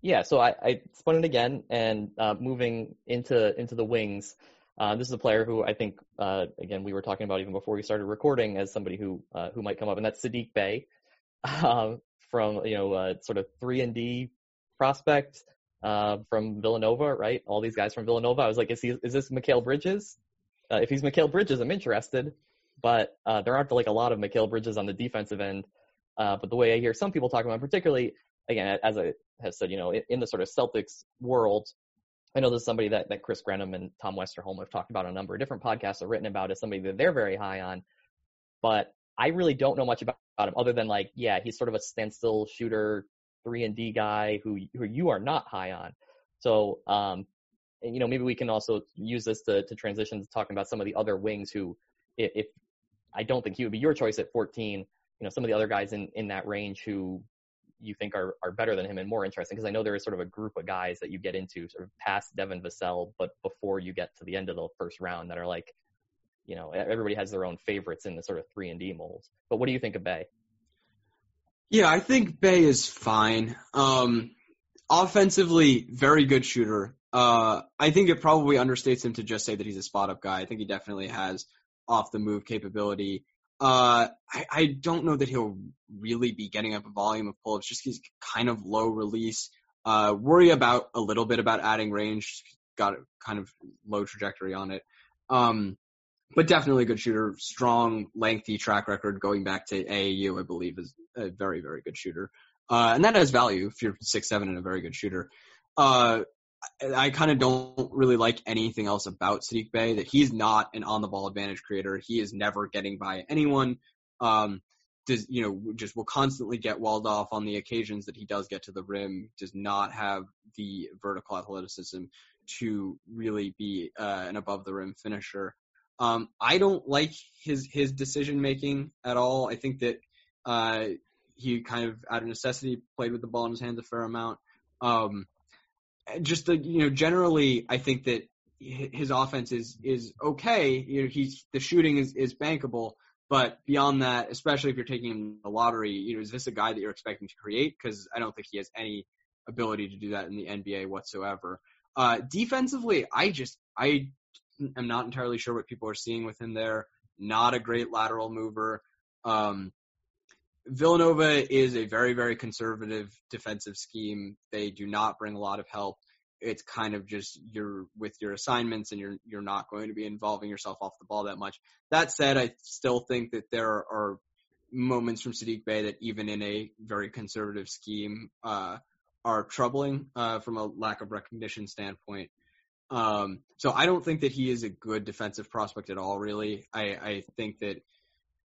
Yeah, so I, I spun it again and uh, moving into into the wings. Uh, this is a player who I think, uh, again, we were talking about even before we started recording as somebody who uh, who might come up, and that's Saddiq Bey (laughs) um, from you know uh, sort of three and D prospect uh, from Villanova, right? All these guys from Villanova. I was like, is he is this Mikal Bridges? Uh, if he's Mikal Bridges, I'm interested. But uh, there aren't like a lot of Mikal Bridges on the defensive end. Uh, but the way I hear some people talking about, particularly again, as I have said, you know, in, in, the sort of Celtics world, I know there's somebody that, that Chris Grenham and Tom Westerholm have talked about on a number of different podcasts have written about as somebody that they're very high on. But I really don't know much about him other than like, yeah, he's sort of a standstill shooter, three and D guy who who you are not high on. So um, you know, maybe we can also use this to to transition to talking about some of the other wings who, if, if I don't think he would be your choice at 14, you know, some of the other guys in in that range who you think are are better than him and more interesting because I know there is sort of a group of guys that you get into sort of past Devin Vassell, but before you get to the end of the first round that are like, you know, everybody has their own favorites in the sort of three and D molds. But what do you think of Bey?
Yeah, I think Bey is fine. Um, offensively, very good shooter. Uh, I think it probably understates him to just say that he's a spot up guy. I think he definitely has off the move capability. Uh, I, I don't know that he'll really be getting up a volume of pull ups, just he's kind of low release. Uh, worry about a little bit about adding range, got kind of low trajectory on it. Um, but definitely a good shooter, strong, lengthy track record going back to AAU, I believe is a very, very good shooter. Uh, and that has value if you're six, seven and a very good shooter. Uh, I kind of don't really like anything else about Saddiq Bey. That he's not an on-the-ball advantage creator. He is never getting by anyone. Um, does you know just will constantly get walled off on the occasions that he does get to the rim. Does not have the vertical athleticism to really be uh, an above the rim finisher. Um, I don't like his his decision making at all. I think that uh, he kind of out of necessity played with the ball in his hands a fair amount. Um, just the you know generally I think that his offense is is okay. You know he's the shooting is is bankable, but beyond that, especially if you're taking him the lottery, you know is this a guy that you're expecting to create? Because I don't think he has any ability to do that in the NBA whatsoever. Uh, defensively, I just I am not entirely sure what people are seeing with him there. Not a great lateral mover. Um, Villanova is a very, very conservative defensive scheme. They do not bring a lot of help. It's kind of just you're with your assignments and you're you're not going to be involving yourself off the ball that much. That said, I still think that there are moments from Saddiq Bey that even in a very conservative scheme uh, are troubling uh, from a lack of recognition standpoint. Um, so I don't think that he is a good defensive prospect at all. Really, I, I think that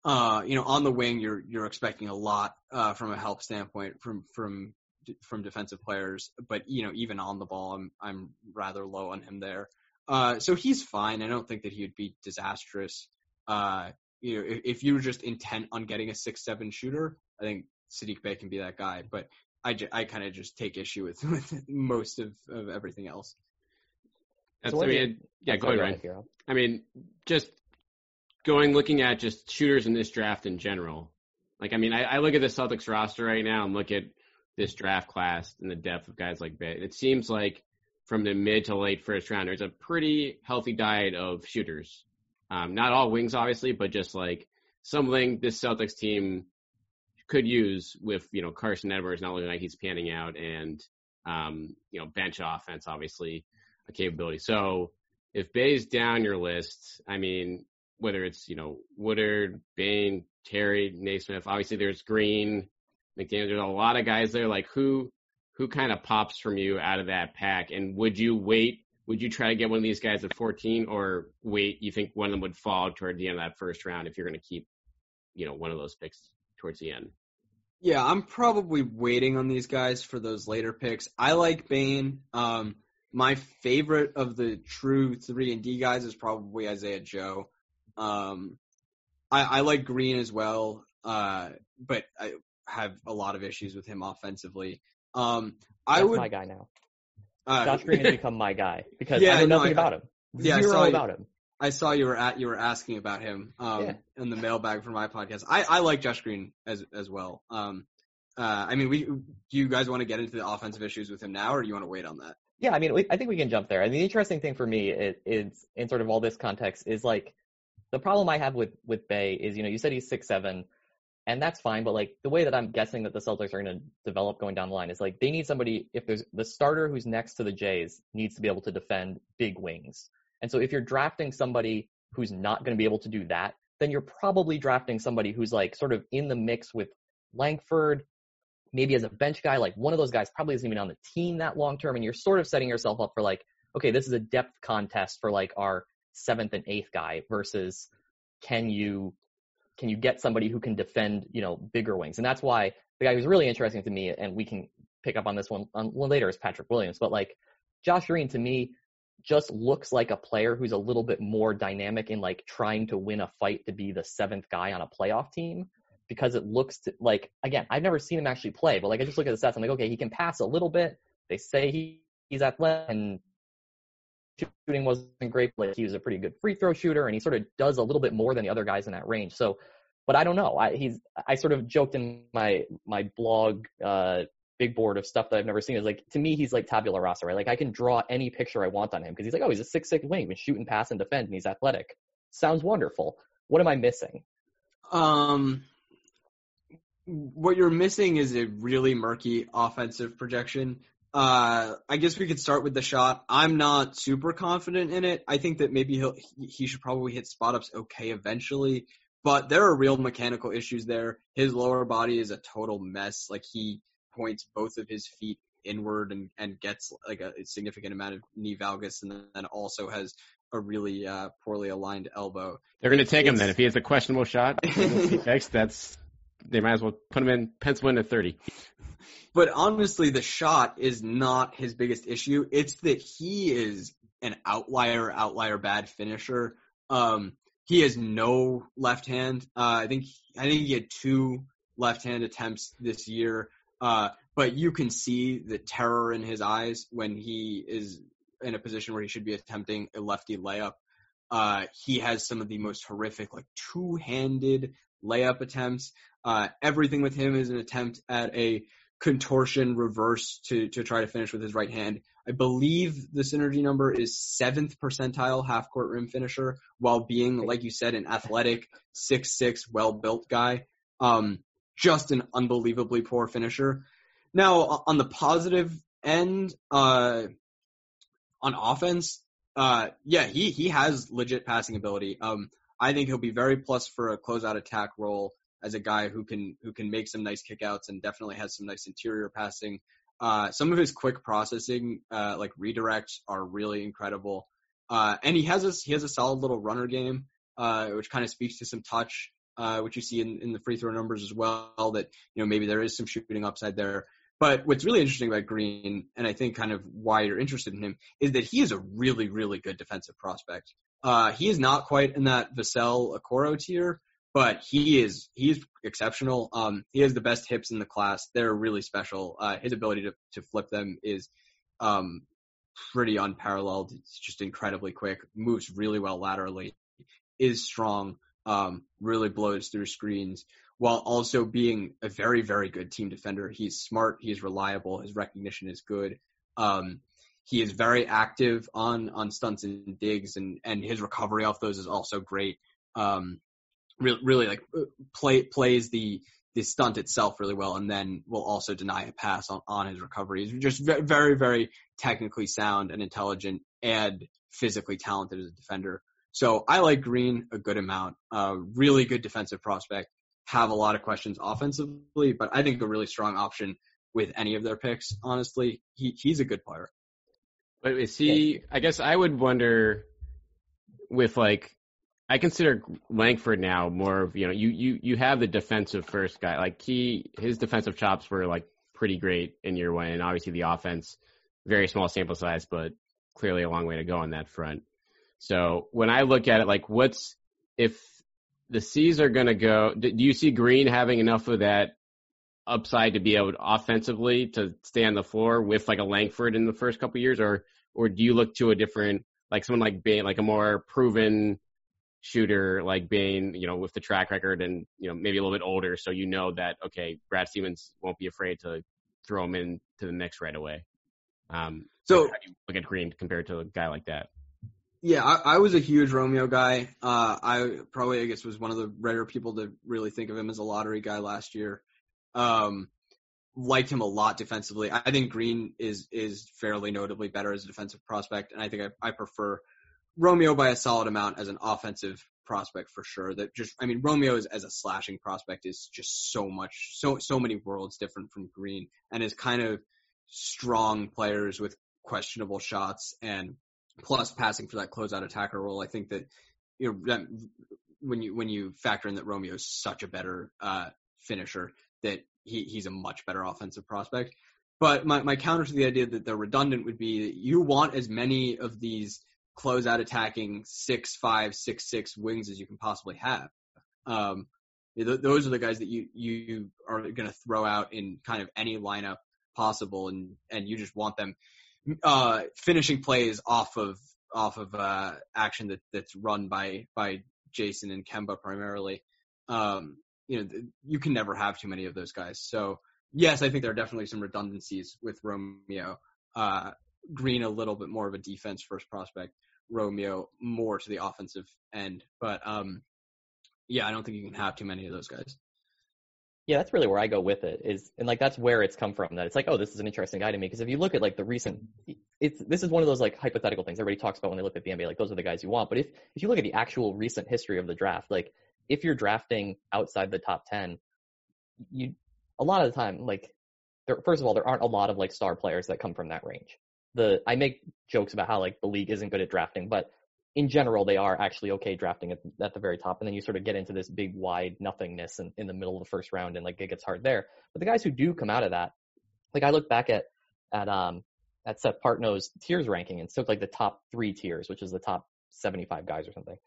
uh, you know, on the wing, you're you're expecting a lot uh, from a help standpoint from from from defensive players, but you know, even on the ball, I'm I'm rather low on him there. Uh, so he's fine. I don't think that he would be disastrous. Uh, you know, if, if you were just intent on getting a six seven shooter, I think Saddiq Bey can be that guy. But I kind of just take issue with, (laughs) with most of, of everything else.
That's, so I mean, yeah, go ahead, Ryan. I mean, just going looking at just shooters in this draft in general. Like, I mean, I, I look at the Celtics roster right now and look at this draft class and the depth of guys like Bey. It seems like from the mid to late first round, there's a pretty healthy diet of shooters. Um, not all wings, obviously, but just like something this Celtics team could use with you know Carson Edwards not looking like he's panning out, and um, you know bench offense, obviously a capability. So if Bey's down your list, I mean, whether it's, you know, Woodard, Bane, Terry, Nesmith, obviously there's Green, McDaniel, there's a lot of guys there. Like who, who kind of pops from you out of that pack? And would you wait? Would you try to get one of these guys at 14 or wait? You think one of them would fall toward the end of that first round if you're going to keep, you know, one of those picks towards the end?
Yeah, I'm probably waiting on these guys for those later picks. I like Bane. Um, my favorite of the true three and D guys is probably Isaiah Joe. Um, I, I like Green as well, uh, but I have a lot of issues with him offensively. Um, I
That's
would
my guy now. Uh, Josh Green has become my guy because
yeah,
I know
no,
nothing
I,
about him.
Yeah,
Zero
I saw
about
you,
him.
I saw you were at you were asking about him um,
Yeah.
in the mailbag for my podcast. I, I like Josh Green as as well. Um, uh, I mean, we do you guys want to get into the offensive issues with him now, or do you want to wait on that?
Yeah, I mean, we, I think we can jump there. And the interesting thing for me is, is in sort of all this context is like the problem I have with with Bey is you know you said he's six seven, and that's fine. But like the way that I'm guessing that the Celtics are going to develop going down the line is like they need somebody if there's the starter who's next to the Jays needs to be able to defend big wings. And so if you're drafting somebody who's not going to be able to do that, then you're probably drafting somebody who's like sort of in the mix with Langford, maybe as a bench guy, like one of those guys probably isn't even on the team that long term, and you're sort of setting yourself up for like, okay, this is a depth contest for like our seventh and eighth guy versus can you can you get somebody who can defend, you know, bigger wings? And that's why the guy who's really interesting to me, and we can pick up on this one, on, later, is Patrick Williams. But like Josh Green to me just looks like a player who's a little bit more dynamic in like trying to win a fight to be the seventh guy on a playoff team because it looks to, like again I've never seen him actually play, but like I just look at the stats, I'm like, okay, he can pass a little bit. They say he, he's athletic and shooting wasn't great, but like he was a pretty good free throw shooter, and he sort of does a little bit more than the other guys in that range. So, but I don't know. I he's I sort of joked in my my blog uh, big board of stuff that I've never seen. Is like to me, he's like tabula rasa, right? Like I can draw any picture I want on him because he's like, oh, he's a six six wing, he can shoot and pass and defend, and he's athletic. Sounds wonderful. What am I missing?
Um, what you're missing is a really murky offensive projection. Uh, I guess we could start with the shot. I'm not super confident in it. I think that maybe he'll he should probably hit spot ups okay eventually, but there are real mechanical issues there. His lower body is a total mess. Like he points both of his feet inward and and gets like a, significant amount of knee valgus, and then also has a really uh, poorly aligned elbow.
They're going to take him then if he has a questionable shot. (laughs) fixed, that's they might as well put him in pencil in at 30.
But honestly, the shot is not his biggest issue. It's that he is an outlier, outlier bad finisher. Um, he has no left hand. Uh, I think I think he had two left hand attempts this year. Uh, but you can see the terror in his eyes when he is in a position where he should be attempting a lefty layup. Uh, he has some of the most horrific, like two-handed layup attempts. Uh, everything with him is an attempt at a contortion reverse to to try to finish with his right hand. I believe the synergy number is seventh percentile half court rim finisher, while being, like you said, an athletic six six, well built guy. Um, just an unbelievably poor finisher. Now on the positive end, uh, on offense, uh, yeah, he he has legit passing ability. Um, I think he'll be very plus for a closeout attack role as a guy who can who can make some nice kickouts and definitely has some nice interior passing. Uh, some of his quick processing, uh, like redirects, are really incredible. Uh, and he has a he has a solid little runner game, uh, which kind of speaks to some touch, uh, which you see in, in the free throw numbers as well. That you know maybe there is some shooting upside there. But what's really interesting about Green, and I think kind of why you're interested in him, is that he is a really, really good defensive prospect. Uh, he is not quite in that Vassell Okoro tier, but he is he's exceptional. Um, he has the best hips in the class. They're really special. Uh, his ability to to flip them is um, pretty unparalleled. It's just incredibly quick. Moves really well laterally. Is strong. Um, really blows through screens while also being a very very good team defender. He's smart. He's reliable. His recognition is good. Um, he is very active on on stunts and digs, and and his recovery off those is also great. Um, really, really like uh, play plays the the stunt itself really well, and then will also deny a pass on on his recovery. He's just very, very technically sound and intelligent, and physically talented as a defender. So I like Green a good amount. Uh, really good defensive prospect. Have a lot of questions offensively, but I think a really strong option with any of their picks. Honestly, he he's a good player.
But is he? I guess I would wonder with like I consider Langford now more of you know you you you have the defensive first guy like he his defensive chops were like pretty great in year one and obviously the offense very small sample size but clearly a long way to go on that front. So when I look at it like what's if the C's are going to go do you see Green having enough of that upside to be able to offensively to stay on the floor with like a Langford in the first couple years or or do you look to a different like someone like Bane like a more proven shooter like Bane you know, with the track record and, you know, maybe a little bit older. So you know that, okay, Brad Stevens won't be afraid to throw him in to the mix right away. Um, so how do you look at Green compared to a guy like that?
Yeah, I, I was a huge Romeo guy. Uh, I probably, I guess, was one of the rare people to really think of him as a lottery guy last year. Um, liked him a lot defensively. I think Green is is fairly notably better as a defensive prospect, and I think I, I prefer Romeo by a solid amount as an offensive prospect for sure. That just, I mean, Romeo is, as a slashing prospect is just so much, so so many worlds different from Green, and is kind of strong players with questionable shots and plus passing for that closeout attacker role. I think that you know that when you when you factor in that Romeo is such a better uh, finisher, that he he's a much better offensive prospect. But my, my counter to the idea that they're redundant would be that you want as many of these close out attacking six five six six wings as you can possibly have. Um, th- those are the guys that you you are going to throw out in kind of any lineup possible, and and you just want them uh, finishing plays off of off of uh, action that that's run by by Jayson and Kemba primarily. Um, you know, you can never have too many of those guys. So yes, I think there are definitely some redundancies with Romeo. Uh, Green a little bit more of a defense first prospect. Romeo more to the offensive end, but um, yeah, I don't think you can have too many of those guys.
Yeah, that's really where I go with it. Is and like that's where it's come from. That it's like, oh, this is an interesting guy to me because if you look at like the recent, it's this is one of those like hypothetical things everybody talks about when they look at the NBA. Like those are the guys you want. But if if you look at the actual recent history of the draft, like if you're drafting outside the top ten, you a lot of the time like there, first of all there aren't a lot of like star players that come from that range. The I make jokes about how like the league isn't good at drafting, but in general, they are actually okay drafting at, at the very top. And then you sort of get into this big wide nothingness in, in the middle of the first round and like it gets hard there. But the guys who do come out of that, like I look back at, at, um, at Seth Partnow's tiers ranking and took like the top three tiers, which is the top 75 guys or something.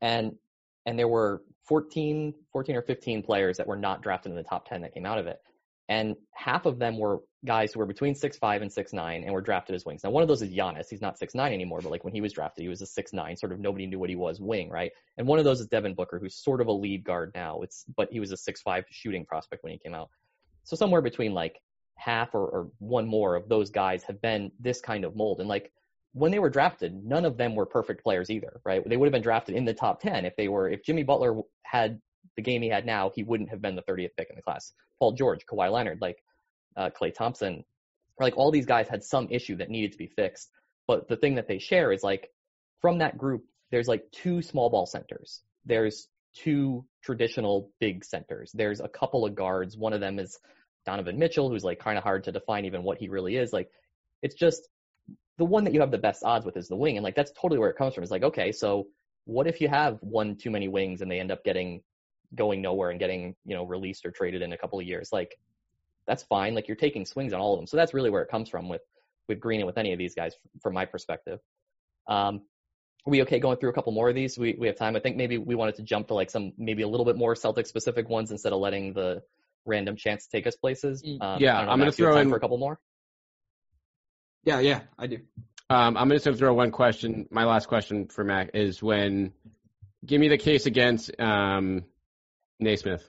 And, and there were 14, 14 or 15 players that were not drafted in the top 10 that came out of it and half of them were guys who were between six five and six nine and were drafted as wings. Now one of those is Giannis. He's not six nine anymore, but like when he was drafted, he was a six nine. Sort of nobody knew what he was wing, right? And one of those is Devin Booker, who's sort of a lead guard now. It's but he was a six five shooting prospect when he came out. So somewhere between like half or, or one more of those guys have been this kind of mold. And like when they were drafted, none of them were perfect players either, right? They would have been drafted in the top 10 if they were, if Jimmy Butler had the game he had now, he wouldn't have been the 30th pick in the class. Paul George, Kawhi Leonard, like uh, Klay Thompson, like all these guys had some issue that needed to be fixed. But the thing that they share is like from that group, there's like two small ball centers. There's two traditional big centers. There's a couple of guards. One of them is Donovan Mitchell, who's like kind of hard to define even what he really is. Like it's just the one that you have the best odds with is the wing. And like that's totally where it comes from. It's like, okay, so what if you have one too many wings and they end up getting going nowhere and getting, you know, released or traded in a couple of years? Like that's fine. Like you're taking swings on all of them. So that's really where it comes from with, with Green and with any of these guys from my perspective. Um, are we okay going through a couple more of these? We, we have time. I think maybe we wanted to jump to like some, maybe a little bit more Celtic specific ones instead of letting the random chance take us places.
Um, yeah, I'm going to throw in
for a couple more.
Yeah, yeah, I do.
Um, I'm going to throw one question. My last question for Mac is when, give me the case against um, Nesmith.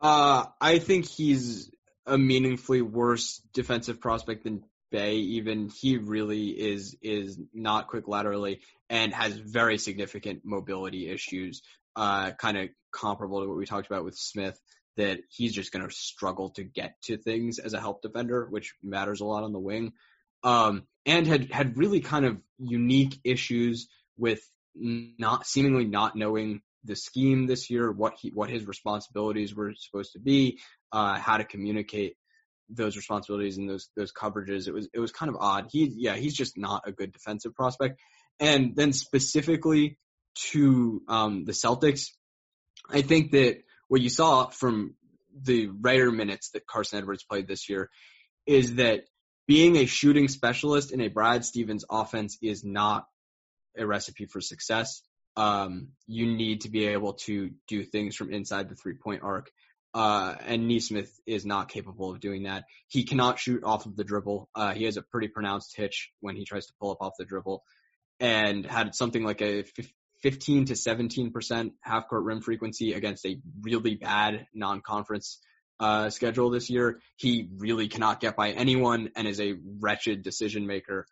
Uh, I think he's a meaningfully worse defensive prospect than Bey. Even he really is is not quick laterally and has very significant mobility issues. Uh, kind of comparable to what we talked about with Smith. That he's just going to struggle to get to things as a help defender, which matters a lot on the wing. Um, and had had really kind of unique issues with not seemingly not knowing the scheme this year, what he what his responsibilities were supposed to be, uh, how to communicate those responsibilities and those those coverages. It was it was kind of odd. He yeah, he's just not a good defensive prospect. And then specifically to um, the Celtics, I think that what you saw from the rare minutes that Carson Edwards played this year is that being a shooting specialist in a Brad Stevens offense is not a recipe for success. Um, you need to be able to do things from inside the three point arc. Uh, and Nesmith is not capable of doing that. He cannot shoot off of the dribble. Uh, he has a pretty pronounced hitch when he tries to pull up off the dribble and had something like a 15 to 17% half court rim frequency against a really bad non-conference uh, schedule this year. He really cannot get by anyone and is a wretched decision maker.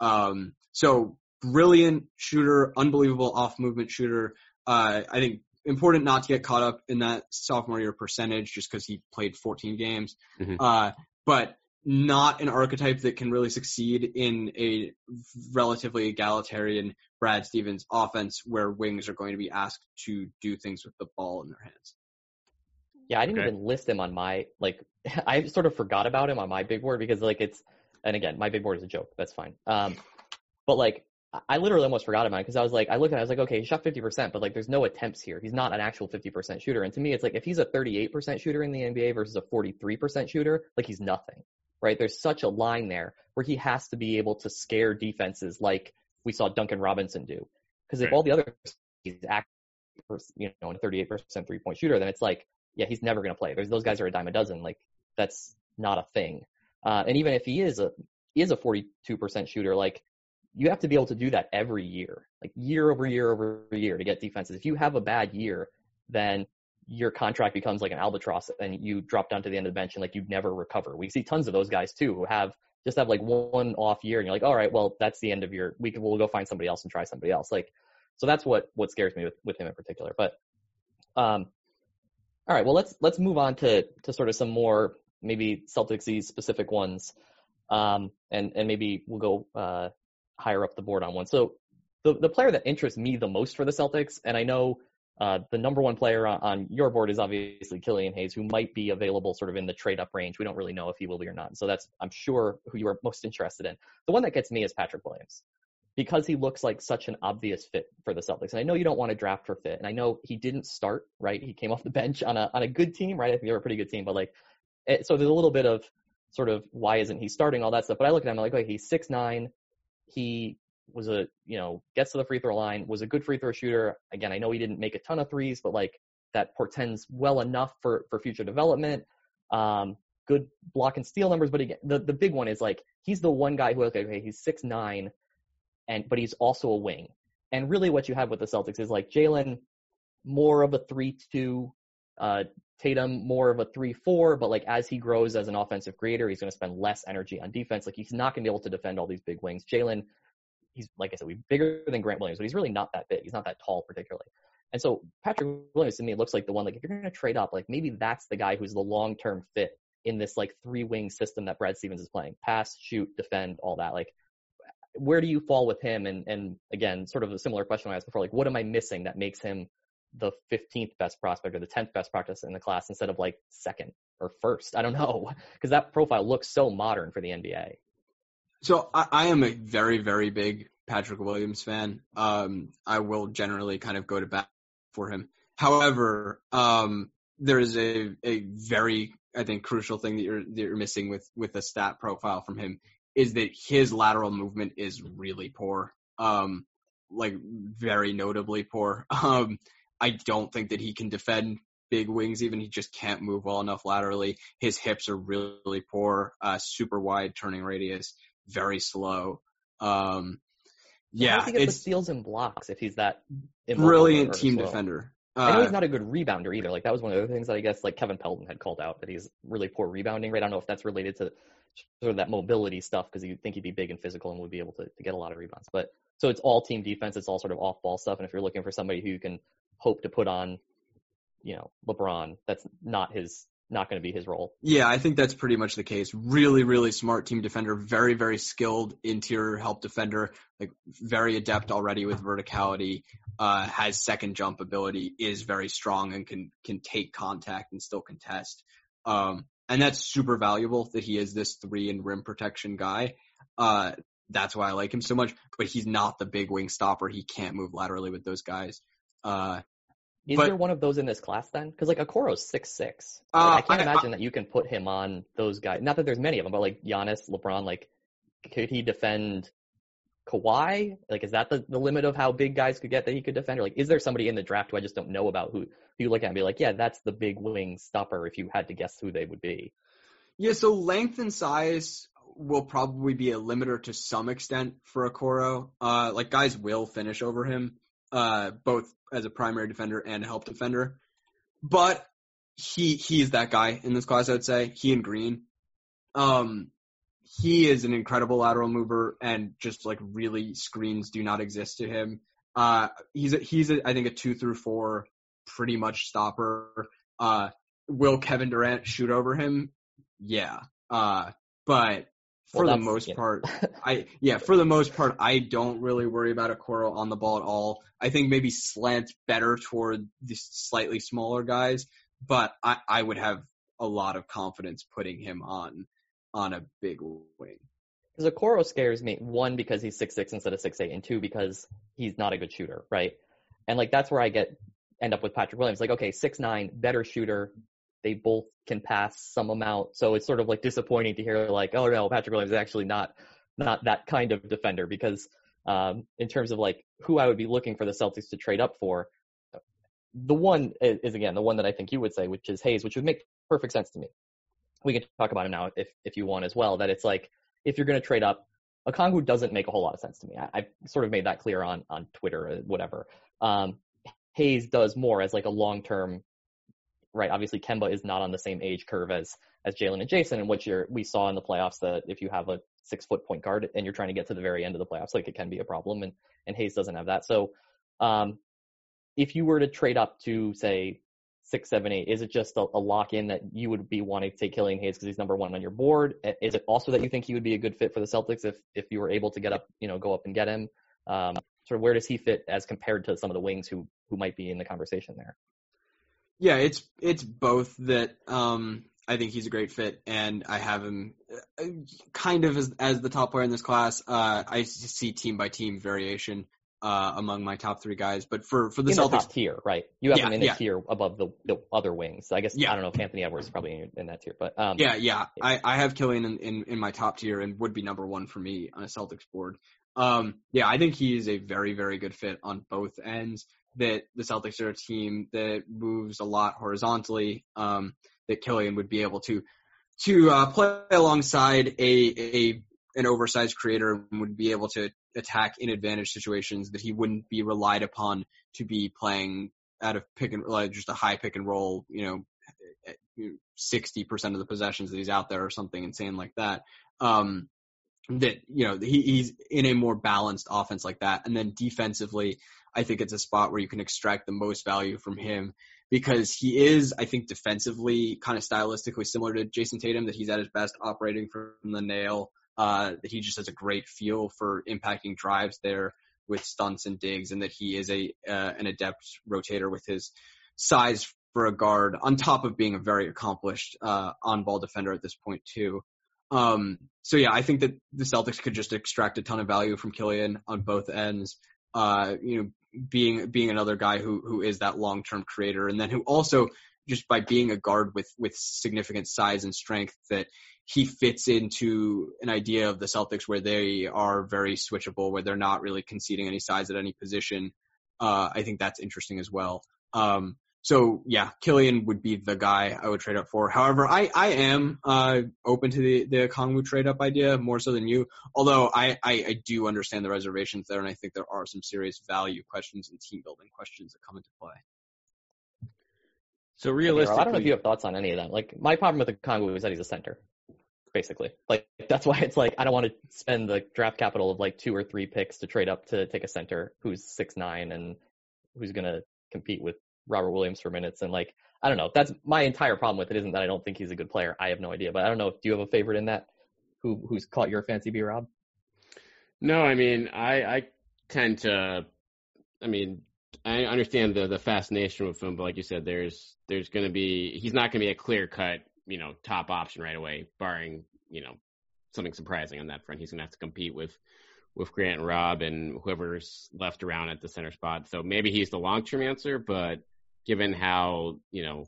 Um, so brilliant shooter, unbelievable off movement shooter. Uh, I think important not to get caught up in that sophomore year percentage just because he played 14 games. Mm-hmm. Uh, but not an archetype that can really succeed in a relatively egalitarian Brad Stevens offense where wings are going to be asked to do things with the ball in their hands.
Yeah, I didn't okay. even list him on my like (laughs) I sort of forgot about him on my big board because like it's and again, my big board is a joke. That's fine. Um but like I literally almost forgot about it because I was like, I looked at it, I was like, okay, he shot 50%, but like there's no attempts here. He's not an actual 50% shooter. And to me, it's like if he's a 38% shooter in the NBA versus a 43% shooter, like he's nothing, right? There's such a line there where he has to be able to scare defenses like we saw Duncan Robinson do. Because if right. all the other he's acting, you know, a 38% three point shooter, then it's like, yeah, he's never going to play. There's those guys are a dime a dozen. Like that's not a thing. Uh, and even if he is a, is a 42% shooter, like you have to be able to do that every year, like year over year over year to get defenses. If you have a bad year, then your contract becomes like an albatross and you drop down to the end of the bench and like you never recover. We see tons of those guys too who have just have like one off year and you're like, all right, well that's the end of your we can we'll go find somebody else and try somebody else. Like so that's what what scares me with with him in particular. But um all right, well let's let's move on to to sort of some more maybe Celtics specific ones. Um and and maybe we'll go uh higher up the board on one. So the the player that interests me the most for the Celtics, and I know uh, the number one player on, on, your board is obviously Killian Hayes, who might be available sort of in the trade up range. We don't really know if he will be or not. So that's, I'm sure, who you are most interested in. The one that gets me is Patrick Williams because he looks like such an obvious fit for the Celtics. And I know you don't want to draft for fit. And I know he didn't start, right? He came off the (laughs) bench on a, on a good team, right? I think they were a pretty good team, but like, it, so there's a little bit of sort of why isn't he starting all that stuff. But I look at him I'm like, okay, he's six nine. He was a you know gets to the free throw line, was a good free throw shooter. Again, I know he didn't make a ton of threes, but like that portends well enough for for future development. Um, good block and steal numbers, but again, the the big one is like he's the one guy who okay, okay he's six nine, and but he's also a wing. And really, what you have with the Celtics is like Jaylen more of a three two, uh, Tatum more of a three four, but like as he grows as an offensive creator, he's going to spend less energy on defense. Like he's not going to be able to defend all these big wings. Jaylen, he's like I said, we're bigger than Grant Williams, but he's really not that big. He's not that tall particularly. And so Patrick Williams to me looks like the one like if you're going to trade up, like maybe that's the guy who's the long term fit in this like three wing system that Brad Stevens is playing: pass, shoot, defend, all that. Like, where do you fall with him? And and again, sort of a similar question I asked before: like, what am I missing that makes him the 15th best prospect or the 10th best prospect in the class instead of like second or first? I don't know because that profile looks so modern for the NBA.
So I, I, am a very, very big Patrick Williams fan. Um, I will generally kind of go to bat for him. However, um, there is a, a very, I think, crucial thing that you're, that you're missing with, with the stat profile from him is that his lateral movement is really poor. Um, like very notably poor. (laughs) Um, I don't think that he can defend big wings even. He just can't move well enough laterally. His hips are really, poor, uh, super wide turning radius very slow. Um, yeah,
he get the steals and blocks if he's that
brilliant team slow? defender.
Uh, I know he's uh, not a good rebounder either. Like that was one of the things that I guess like Kevin Pelton had called out that he's really poor rebounding. Right? I don't know if that's related to sort of that mobility stuff because you'd think he'd be big and physical and would be able to, to get a lot of rebounds. But so it's all team defense. It's all sort of off ball stuff. And if you're looking for somebody who can hope to put on, you know, LeBron, that's not his not going to be his role.
Yeah, I think that's pretty much the case. Really, really smart team defender, very, very skilled interior help defender, like very adept already with verticality, uh, has second jump ability, is very strong and can can take contact and still contest. Um, and that's super valuable that he is this three and rim protection guy. Uh, that's why I like him so much. But he's not the big wing stopper. He can't move laterally with those guys. Uh,
is but, there one of those in this class then? Because like Okoro's six six. Like, uh, I can't I, imagine I, that you can put him on those guys. Not that there's many of them, but like Giannis, LeBron, like could he defend Kawhi? Like is that the, the limit of how big guys could get that he could defend? Or like is there somebody in the draft who I just don't know about who, who you look at and be like, yeah, that's the big wing stopper if you had to guess who they would be?
Yeah, so length and size will probably be a limiter to some extent for Okoro. Uh, like guys will finish over him uh, both as a primary defender and a help defender. But he he is that guy in this class. I would say he and Green. Um, he is an incredible lateral mover, and just like really screens do not exist to him. Uh, he's a, he's a, I think a two through four pretty much stopper. Uh, will Kevin Durant shoot over him? Yeah. Uh, but for well, the most part, (laughs) I yeah, for the most part, I don't really worry about Okoro on the ball at all. I think maybe slant better toward the slightly smaller guys, but I, I would have a lot of confidence putting him on on a big wing.
Because Okoro scares me one because he's six six instead of six eight, and two because he's not a good shooter, right? And like that's where I get end up with Patrick Williams. Like okay, six nine, better shooter, they both can pass some amount. So it's sort of like disappointing to hear like, oh no, Patrick Williams is actually not not that kind of defender because um, in terms of like who I would be looking for the Celtics to trade up for, the one is, is again the one that I think you would say, which is Hayes, which would make perfect sense to me. We can talk about him now if if you want as well. That it's like if you're going to trade up, Okongwu doesn't make a whole lot of sense to me. I, have sort of made that clear on on Twitter or whatever. Um, Hayes does more as like a long term right? Obviously, Kemba is not on the same age curve as as Jaylen and Jayson, and what you're we saw in the playoffs that if you have a six foot point guard and you're trying to get to the very end of the playoffs, like it can be a problem, and and Hayes doesn't have that. So, um, if you were to trade up to say six, seven, eight, is it just a, a lock in that you would be wanting to take Killian Hayes because he's number one on your board? Is it also that you think he would be a good fit for the Celtics if if you were able to get up, you know, go up and get him? Um, sort of where does he fit as compared to some of the wings who who might be in the conversation there?
Yeah, it's it's both that um, I think he's a great fit, and I have him uh, kind of as as the top player in this class. Uh, I see team by team variation uh, among my top three guys, but for for the
in
Celtics,
the top tier, right? You have
Yeah,
him in a
yeah.
tier above the the other wings. I guess
Yeah.
I don't know if Anthony Edwards is probably in, in that tier, but um,
yeah, yeah, I, I have Killian in, in in my top tier and would be number one for me on a Celtics board. Um, yeah, I think he is a very very good fit on both ends. That the Celtics are a team that moves a lot horizontally. Um, that Killian would be able to to uh, play alongside a a an oversized creator and would be able to attack in advantage situations that he wouldn't be relied upon to be playing out of pick and like just a high pick and roll, you know, sixty percent of the possessions that he's out there or something insane like that. Um, that you know he, he's in a more balanced offense like that, and then defensively, I think it's a spot where you can extract the most value from him because he is, I think, defensively kind of stylistically similar to Jayson Tatum. That he's at his best operating from the nail. Uh, that he just has a great feel for impacting drives there with stunts and digs, and that he is a uh, an adept rotator with his size for a guard, on top of being a very accomplished uh, on-ball defender at this point too. Um, so yeah, I think that the Celtics could just extract a ton of value from Killian on both ends. Uh, you know, being being another guy who who is that long-term creator, and then who also just by being a guard with with significant size and strength that he fits into an idea of the Celtics where they are very switchable, where they're not really conceding any size at any position. Uh, I think that's interesting as well. Um, so yeah, Killian would be the guy I would trade up for. However, I, I am uh, open to the the Okongwu trade up idea more so than you. Although I, I, I do understand the reservations there, and I think there are some serious value questions and team building questions that come into play.
So realistically, I
don't know if you have thoughts on any of that. Like my problem with the Okongwu is that he's a center, basically. Like that's why it's like I don't want to spend the draft capital of like two or three picks to trade up to take a center who's six nine and who's gonna compete with Robert Williams for minutes and like I don't know. That's my entire problem with it. Isn't that I don't think he's a good player. I have no idea, but I don't know. Do you have a favorite in that? Who who's caught your fancy, B Rob?
No, I mean, I I tend to, I mean, I understand the the fascination with him, but like you said, there's there's going to be he's not going to be a clear cut, you know, top option right away, barring you know something surprising on that front. He's going to have to compete with with Grant and Rob and whoever's left around at the center spot. So maybe he's the long term answer, but given how you know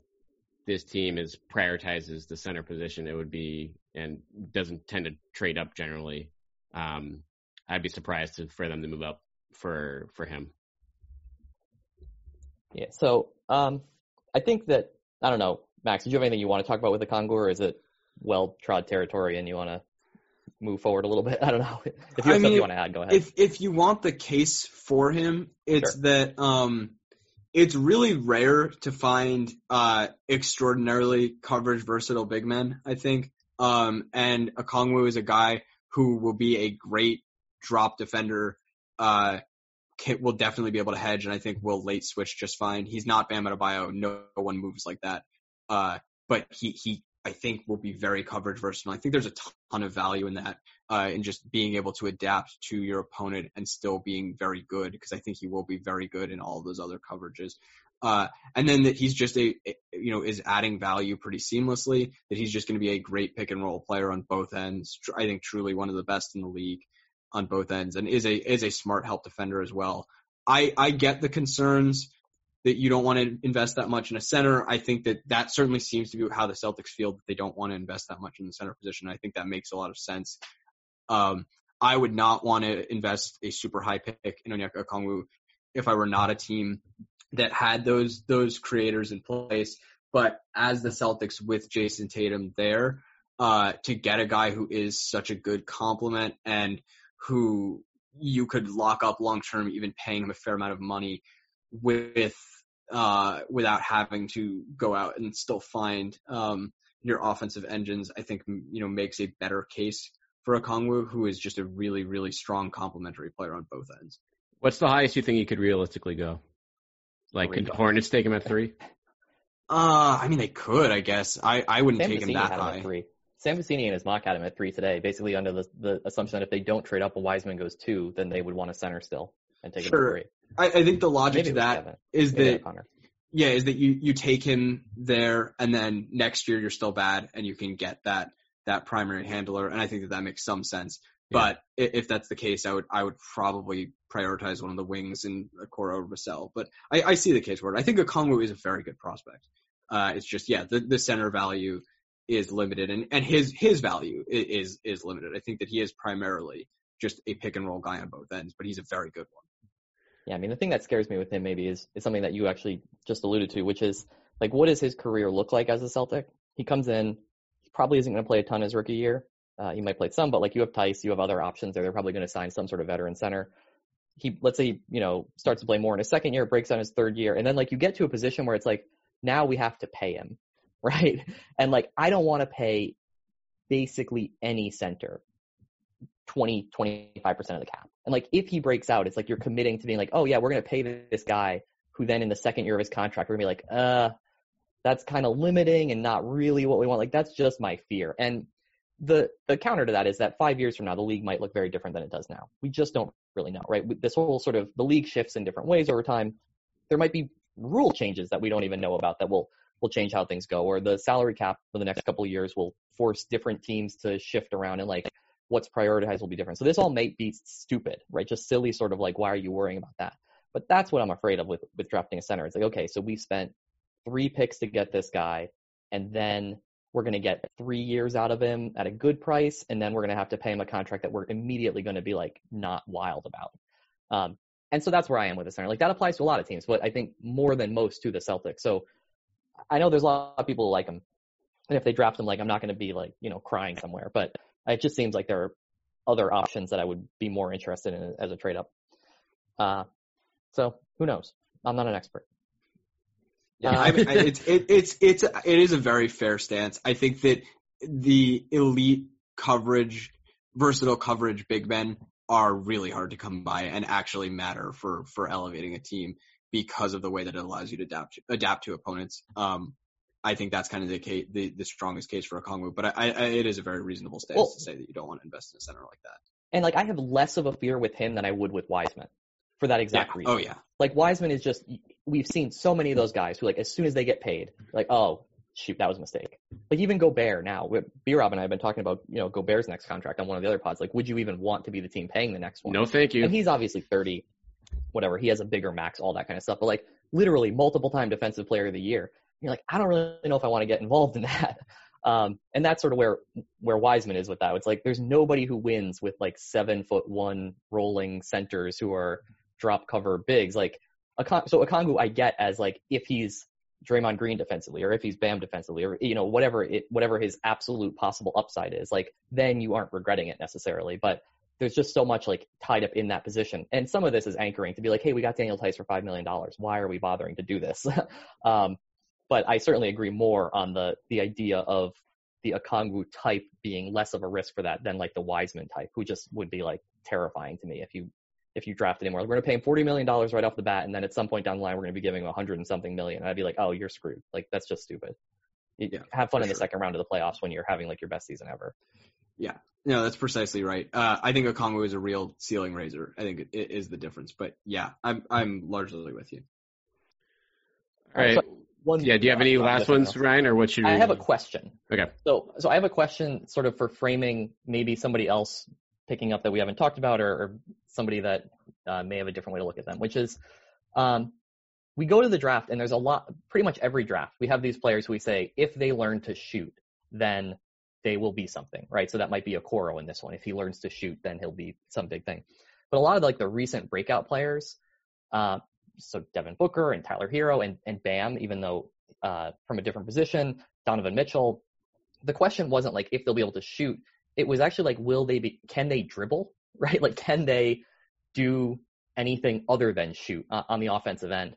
this team is prioritizes the center position, it would be and doesn't tend to trade up generally. Um, I'd be surprised to, for them to move up for for him.
Yeah. So um, I think that I don't know, Max. Did you have anything you want to talk about with the Okongwu, or is it well trod territory and you want to move forward a little bit? (laughs) I don't know. If you have
I
something you want to add, go ahead.
If if you want the case for him, it's
Sure.
that um it's really rare to find uh extraordinarily coverage versatile big men, I think. Um and Okongwu is a guy who will be a great drop defender. Uh can, will definitely be able to hedge and I think will late switch just fine. He's not Bam Adebayo. No one moves like that. Uh but he he I think will be very coverage versatile. I think there's a ton of value in that uh, and just being able to adapt to your opponent and still being very good because I think he will be very good in all those other coverages. Uh, and then that he's just a- you know, is adding value pretty seamlessly, that he's just going to be a great pick and roll player on both ends. I think truly one of the best in the league on both ends and is a, is a smart help defender as well. I, I get the concerns that you don't want to invest that much in a center. I think that that certainly seems to be how the Celtics feel that they don't want to invest that much in the center position. I think that makes a lot of sense. Um, I would not want to invest a super high pick in Onyeka Okongwu if I were not a team that had those those creators in place. But as the Celtics with Jayson Tatum there, uh, to get a guy who is such a good complement and who you could lock up long term, even paying him a fair amount of money with uh, without having to go out and still find um, your offensive engines, I think you know makes a better case for Okongwu, who is just a really really strong complementary player on both ends.
What's the highest you think he could realistically go? Like, could the Hornets take him at three?
Uh, I mean, they could, I guess. I, I wouldn't
Sam
take him that
had him
high.
at three. Sam Vecenie and his mock had him at three today, basically under the, the assumption that if they don't trade up a Wiseman goes two, then they would want a center still and take him
Sure.
three.
I, I think the logic
Maybe
to that
Kevin.
is
Maybe
that
O'Connor.
yeah, is that you you take him there, and then next year you're still bad, and you can get that that primary handler, and I think that that makes some sense.
Yeah.
But if that's the case, I would I would probably prioritize one of the wings in Okoro over Vassell. But I, I see the case for it. I think Okongwu is a very good prospect. Uh, it's just yeah, the, the center value is limited, and, and his his value is is limited. I think that he is primarily just a pick and roll guy on both ends, but he's a very good one.
Yeah, I mean, the thing that scares me with him maybe is, is something that you actually just alluded to, which is like, what does his career look like as a Celtic? He comes in, he probably isn't going to play a ton his rookie year. Uh, he might play some, but like you have Theis, you have other options there. They're probably going to sign some sort of veteran center. He, let's say, you know, starts to play more in his second year, breaks down his third year, and then like you get to a position where it's like, now we have to pay him, (laughs) right? And like, I don't want to pay basically any center 20, 25% of the cap. And like, if he breaks out, it's like you're committing to being like, oh yeah, we're to pay this guy who then in the second year of his contract, we're to be like, uh, that's kind of limiting and not really what we want. Like, that's just my fear. And the, the counter to that is that five years from now, the league might look very different than it does now. We just don't really know, right? This whole sort of, the league shifts in different ways over time. There might be rule changes that we don't even know about that will, will change how things go, or the salary cap for the next couple of years will force different teams to shift around and like, what's prioritized will be different. So this all may be stupid, right? Just silly sort of like, why are you worrying about that? But that's what I'm afraid of with, with drafting a center. It's like, okay, so we spent three picks to get this guy, and then we're going to get three years out of him at a good price, and then we're going to have to pay him a contract that we're immediately going to be like not wild about. Um, and so that's where I am with the center. Like that applies to a lot of teams, but I think more than most to the Celtics. So I know there's a lot of people who like him, and if they draft him, like I'm not going to be like you know crying somewhere, but it just seems like there are other options that I would be more interested in as a trade up. Uh, so who knows? I'm not an expert.
Yeah,
Uh,
I mean, it's it, (laughs) it's it's it is a very fair stance. I think that the elite coverage, versatile coverage big men are really hard to come by and actually matter for for elevating a team because of the way that it allows you to adapt adapt to opponents. Um, I think that's kind of the case, the, the strongest case for Okongwu, but I, I, it is a very reasonable stance
Well-
to say that you don't want to invest in a center like that.
And like I have less of a fear with him than I would with Wiseman for that exact
Yeah.
reason.
Oh yeah.
Like Wiseman is just we've seen so many of those guys who like as soon as they get paid, like oh shoot that was a mistake. Like even Gobert now, B Rob and I have been talking about you know Gobert's next contract on one of the other pods. Like would you even want to be the team paying the next one?
No, thank you.
And he's obviously 30, whatever. He has a bigger max, all that kind of stuff. But like literally multiple time defensive player of the year. You're like, I don't really know if I want to get involved in that. (laughs) Um, and that's sort of where where Wiseman is with that. It's like there's nobody who wins with like seven foot one rolling centers who are drop cover bigs. Like so Okongwu, I get as like if he's Draymond Green defensively, or if he's Bam defensively, or you know whatever it whatever his absolute possible upside is, like then you aren't regretting it necessarily. But there's just so much like tied up in that position, and some of this is anchoring to be like, hey, we got Daniel Theis for five million dollars. Why are we bothering to do this? (laughs) um, but I certainly agree more on the the idea of the Okongwu type being less of a risk for that than like the Wiseman type, who just would be like terrifying to me if you if you drafted him. We're going to pay him forty million dollars right off the bat, and then at some point down the line we're going to be giving him a hundred and something million. And I'd be like, oh, you're screwed. Like that's just stupid. You
Yeah,
have fun
for
in the
sure.
second round of the playoffs when you're having like your best season ever.
Yeah, no, that's precisely right. Uh, I think Okongwu is a real ceiling raiser. I think it, it is the difference. But yeah, I'm I'm largely with you.
All right.
So one,
Yeah. Do you have any last ones. Ryan, or what should?
I have a question.
Okay.
So, so I have a question sort of for framing maybe somebody else picking up that we haven't talked about or, or somebody that uh, may have a different way to look at them, which is um, we go to the draft and there's a lot, pretty much every draft, we have these players who we say if they learn to shoot, then they will be something, right? So that might be Okoro in this one. If he learns to shoot, then he'll be some big thing. But a lot of like the recent breakout players, uh, so Devin Booker and Tyler Herro and, and Bam, even though uh, from a different position, Donovan Mitchell, the question wasn't like if they'll be able to shoot. It was actually like, will they be, can they dribble, (laughs) right? Like, can they do anything other than shoot uh, on the offensive end?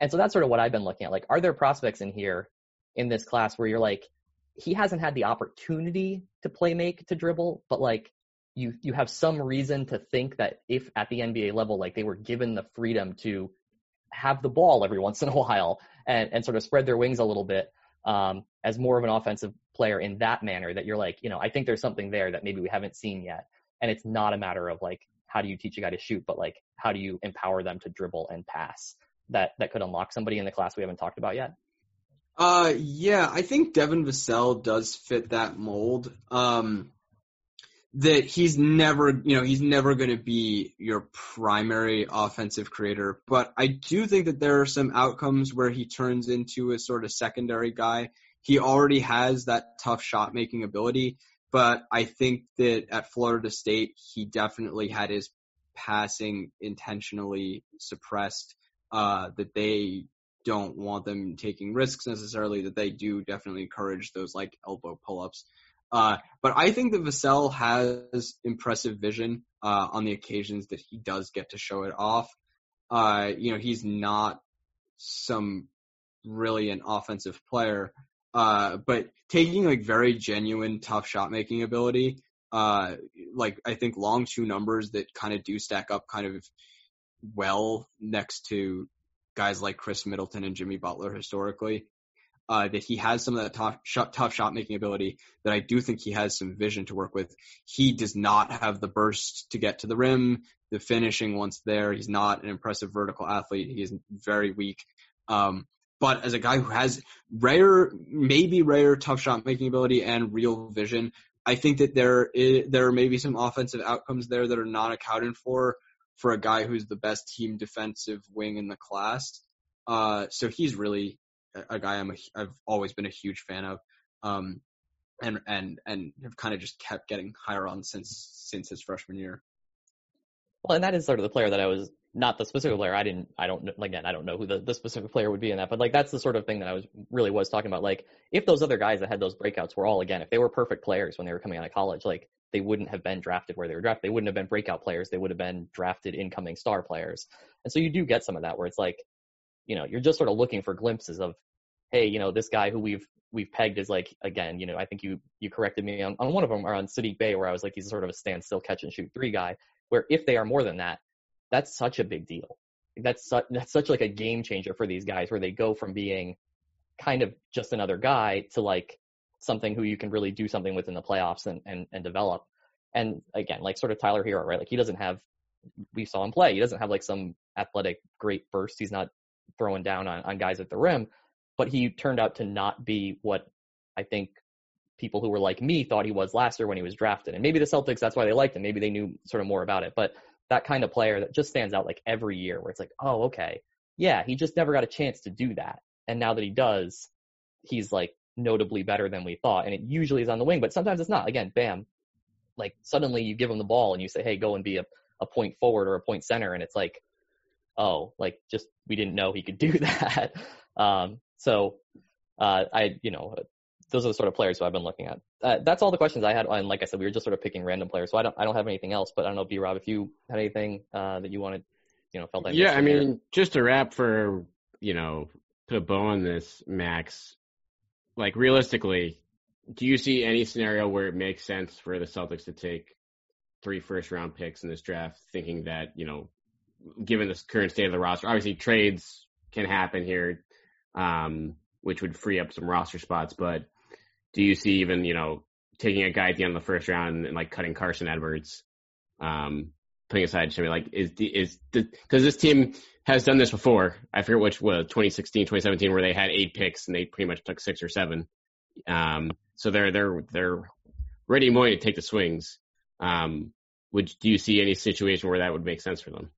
And so that's sort of what I've been looking at. Like, are there prospects in here in this class where you're like, he hasn't had the opportunity to play make to dribble, but like you you have some reason to think that if at the NBA level, like they were given the freedom to have the ball every once in a (laughs) while and, and sort of spread their wings a little bit um, as more of an offensive player in that manner that you're like, you know, I think there's something there that maybe we haven't seen yet. And it's not a matter of like, how do you teach a guy to shoot, but like, how do you empower them to dribble and pass that, that could unlock somebody in the class we haven't talked about yet?
Uh, yeah, I think Devin Vassell does fit that mold. Um, that he's never, you know, he's never going to be your primary offensive creator, but I do think that there are some outcomes where he turns into a sort of secondary guy. He already has that tough shot making ability, but I think that at Florida State, he definitely had his passing intentionally suppressed, uh, that they don't want them taking risks necessarily, that they do definitely encourage those like elbow pull-ups. Uh, but I think that Vassell has impressive vision uh, on the occasions that he does get to show it off. Uh, you know, he's not some brilliant offensive player, uh, but taking like very genuine tough shot making ability, uh, like I think long two numbers that kind of do stack up kind of well next to guys like Khris Middleton and Jimmy Butler historically uh, that he has some of that tough shot, tough shot making ability that I do think he has some vision to work with. He does not have the burst to get to the rim, the finishing once there. He's not an impressive vertical athlete. He is very weak. Um, but as a guy who has rare, maybe rare tough shot making ability and real vision, I think that there is, there are maybe some offensive outcomes there that are not accounted for for a guy who's the best team defensive wing in the class. Uh, so he's really a guy I'm a, I've always been a huge fan of, um, and and and have kind of just kept getting higher on since since his freshman year.
Well, and that is sort of the player that I was not the specific player. I didn't. I don't. Again, I don't know who the, the specific player would be in that. But like that's the sort of thing that I was really was talking about. Like if those other guys that had those breakouts were all again, if they were perfect players when they were coming out of college, like they wouldn't have been drafted where they were drafted. They wouldn't have been breakout players. They would have been drafted incoming star players. And so you do get some of that where it's like you know, you're just sort of looking for glimpses of, hey, you know, this guy who we've we've pegged as like again, you know, I think you you corrected me on, on one of them or on Saddiq Bey where I was like he's sort of a standstill catch and shoot three guy. Where if they are more than that, that's such a big deal. That's such that's such like a game changer for these guys where they go from being kind of just another guy to like something who you can really do something with in the playoffs and and, and develop. And again, like sort of Tyler Herro, right? Like he doesn't have we saw him play. He doesn't have like some athletic great burst. He's not throwing down on, on guys at the rim, but he turned out to not be what I think people who were like me thought he was last year when he was drafted. And maybe the Celtics, that's why they liked him. Maybe they knew sort of more about it. But that kind of player that just stands out like every year where it's like, oh, okay. Yeah, he just never got a chance to do that. And now that he does, he's like notably better than we thought. And it usually is on the wing, but sometimes it's not. Again, bam. Like suddenly you give him the ball and you say, hey, go and be a, a point forward or a point center. And it's like, oh, like just we didn't know he could do (laughs) that. um, so uh, I, you know, those are the sort of players who I've been looking at. Uh, that's all the questions I had. And like I said, we were just sort of picking random players. So I don't, I don't have anything else. But I don't know, B Rob, if you had anything uh, that you wanted, you know, felt like.
Yeah, I mean, here. just to wrap for, you know, put a bow on this, Max. Like realistically, do you see any scenario where it makes sense for the Celtics to take three first round picks in this draft, thinking that you know given the current state of the roster. Obviously, trades can happen here, um, which would free up some roster spots. But do you see even you know taking a guy at the end of the first round and like cutting Carson Edwards, um, putting aside Jimmy, like is is because this team has done this before. I forget which was 2016, 2017, where they had eight picks and they pretty much took six or seven. Um, so they're they're they're ready and to take the swings. Um, would do you see any situation where that would make sense for them?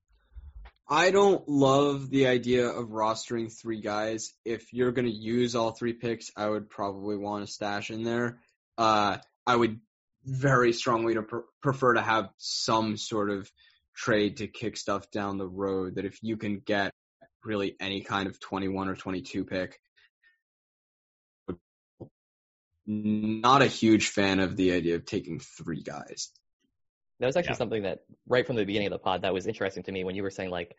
I don't love the idea of rostering three guys. If you're going to use all three picks, I would probably want to stash in there. Uh, I would very strongly to pr- prefer to have some sort of trade to kick stuff down the road. That if you can get really any kind of 21 or 22 pick, not a huge fan of the idea of taking three guys.
That was actually yeah. something that right from the beginning of the pod that was interesting to me when you were saying like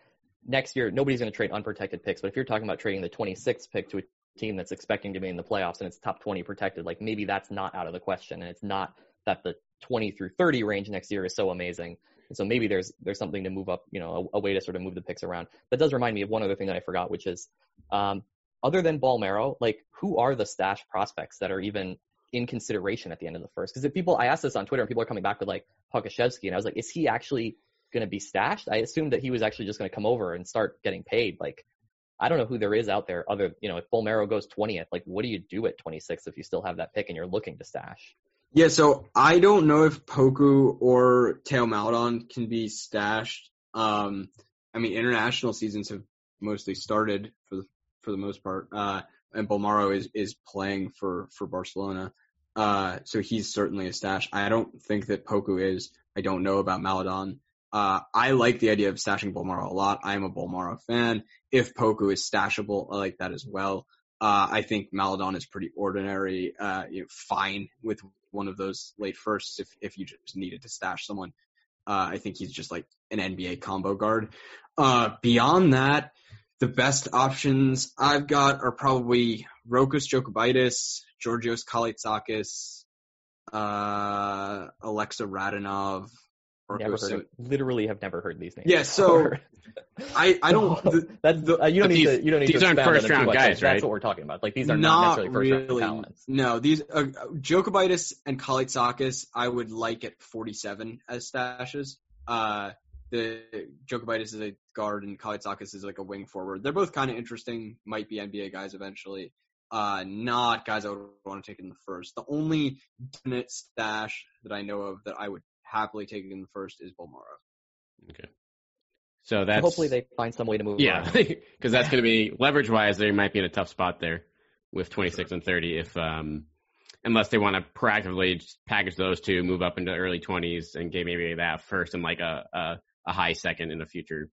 next year nobody's going to trade unprotected picks, but if you're talking about trading the 26th pick to a team that's expecting to be in the playoffs and it's top 20 protected, like maybe that's not out of the question, and it's not that the 20 through 30 range next year is so amazing. And so maybe there's there's something to move up, you know, a, a way to sort of move the picks around. That does remind me of one other thing that I forgot, which is um, other than Bolmaro, like who are the stash prospects that are even in consideration at the end of the first? Because if people, I asked this on Twitter, and people are coming back with like Pokusevski, and I was like, is he actually going to be stashed? I assumed that he was actually just going to come over and start getting paid. Like, I don't know who there is out there other, you know, if Bolmaro goes 20th, like what do you do at 26 if you still have that pick and you're looking to stash?
Yeah, so I don't know if Poku or Theo Maledon can be stashed. Um, I mean, international seasons have mostly started for the for the most part, uh, and Bolmaro is is playing for for Barcelona, uh, so he's certainly a stash. I don't think that Poku is. I don't know about Maledon. Uh, I like the idea of stashing Bolmaro a lot. I am a Bolmaro fan. If Poku is stashable, I like that as well. Uh, I think Maledon is pretty ordinary, uh, you know, fine with one of those late firsts if, if you just needed to stash someone. Uh, I think he's just like an NBA combo guard. Uh, beyond that, the best options I've got are probably Rokas Jokubaitis, Georgios Kalaitzakis, uh, Aleksa Radanov,
Never heard of, literally have never heard these names.
Yeah, so (laughs) I I don't. (laughs) The,
that's the, uh, you don't need
these,
to you don't need
these
to
aren't first round guys,
like,
right?
That's what we're talking about. Like these are not, not necessarily first
really,
round talents.
No, these uh, Jokubaitis and Kalaitzakis I would like at 47 as stashes. Uh, the Jokubaitis is a guard and Kalaitzakis is like a wing forward. They're both kind of interesting. Might be NBA guys eventually. Uh, not guys I would want to take in the first. The only definite stash that I know of that I would happily take in the first is Bolmaro.
Okay. So that's
so hopefully they find some way to move.
Yeah, because (laughs) that's going to be leverage wise. They might be in a tough spot there with 26 and 30 if um unless they want to proactively package those two, move up into early 20s and get maybe that first and like a a, a high second in a future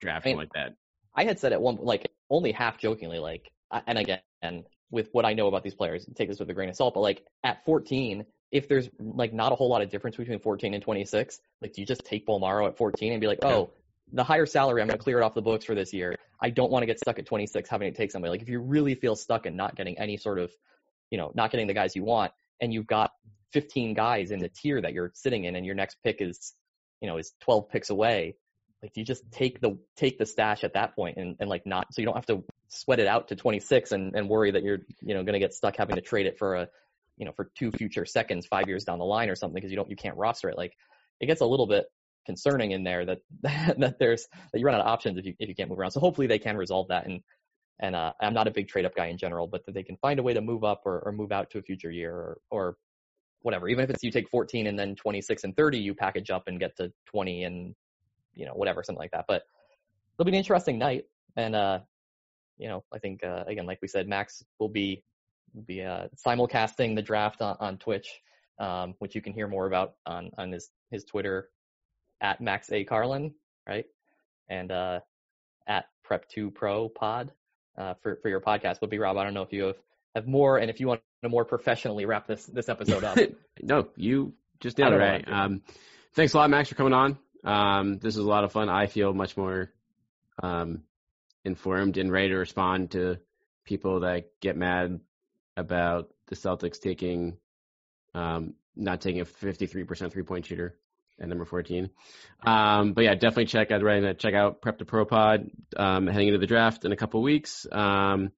draft I mean, like that.
I had said at one like only half jokingly like and again and with what I know about these players, take this with a grain of salt, but like at 14, if there's like not a whole lot of difference between 14 and 26, like do you just take Bolmaro at 14 and be like, oh, the higher salary, I'm going to clear it off the books for this year. I don't want to get stuck at 26 having to take somebody. Like if you really feel stuck and not getting any sort of, you know, not getting the guys you want, and you've got 15 guys in the tier that you're sitting in, and your next pick is, you know, is 12 picks away. Like, do you just take the take the stash at that point and, and like not so you don't have to sweat it out to 26 and, and worry that you're you know going to get stuck having to trade it for a you know, for two future seconds, five years down the line or something, because you don't, you can't roster it. Like, it gets a little bit concerning in there that (laughs) that there's that you run out of options if you if you can't move around. So hopefully they can resolve that. And and uh, I'm not a big trade up guy in general, but that they can find a way to move up or, or move out to a future year or or whatever. Even if it's you take 14 and then 26 and 30, you package up and get to 20 and you know whatever something like that. But it'll be an interesting night. And uh, you know, I think uh, again, like we said, Max will be be uh, simulcasting the draft on, on Twitch, um, which you can hear more about on on his his Twitter at Max A Carlin, right? And uh, at Prep Two Pro Pod uh, for for your podcast. But B Rob, I don't know if you have have more, and if you want to more professionally wrap this this episode up. (laughs)
no, you just did it right. Um, thanks a lot, Max, for coming on. Um, this is a lot of fun. I feel much more um, informed and ready to respond to people that get mad about the Celtics taking um, not taking a 53% three point shooter at number 14. Um, but yeah, definitely check out right check out Prep to Pro Pod um, heading into the draft in a couple weeks. Um,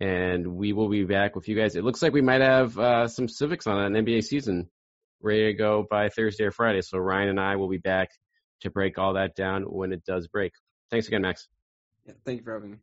and we will be back with you guys. It looks like we might have uh, some civics on an NBA season ready to go by Thursday or Friday. So Ryan and I will be back to break all that down when it does break. Thanks again, Max.
Yeah, thank you for having me.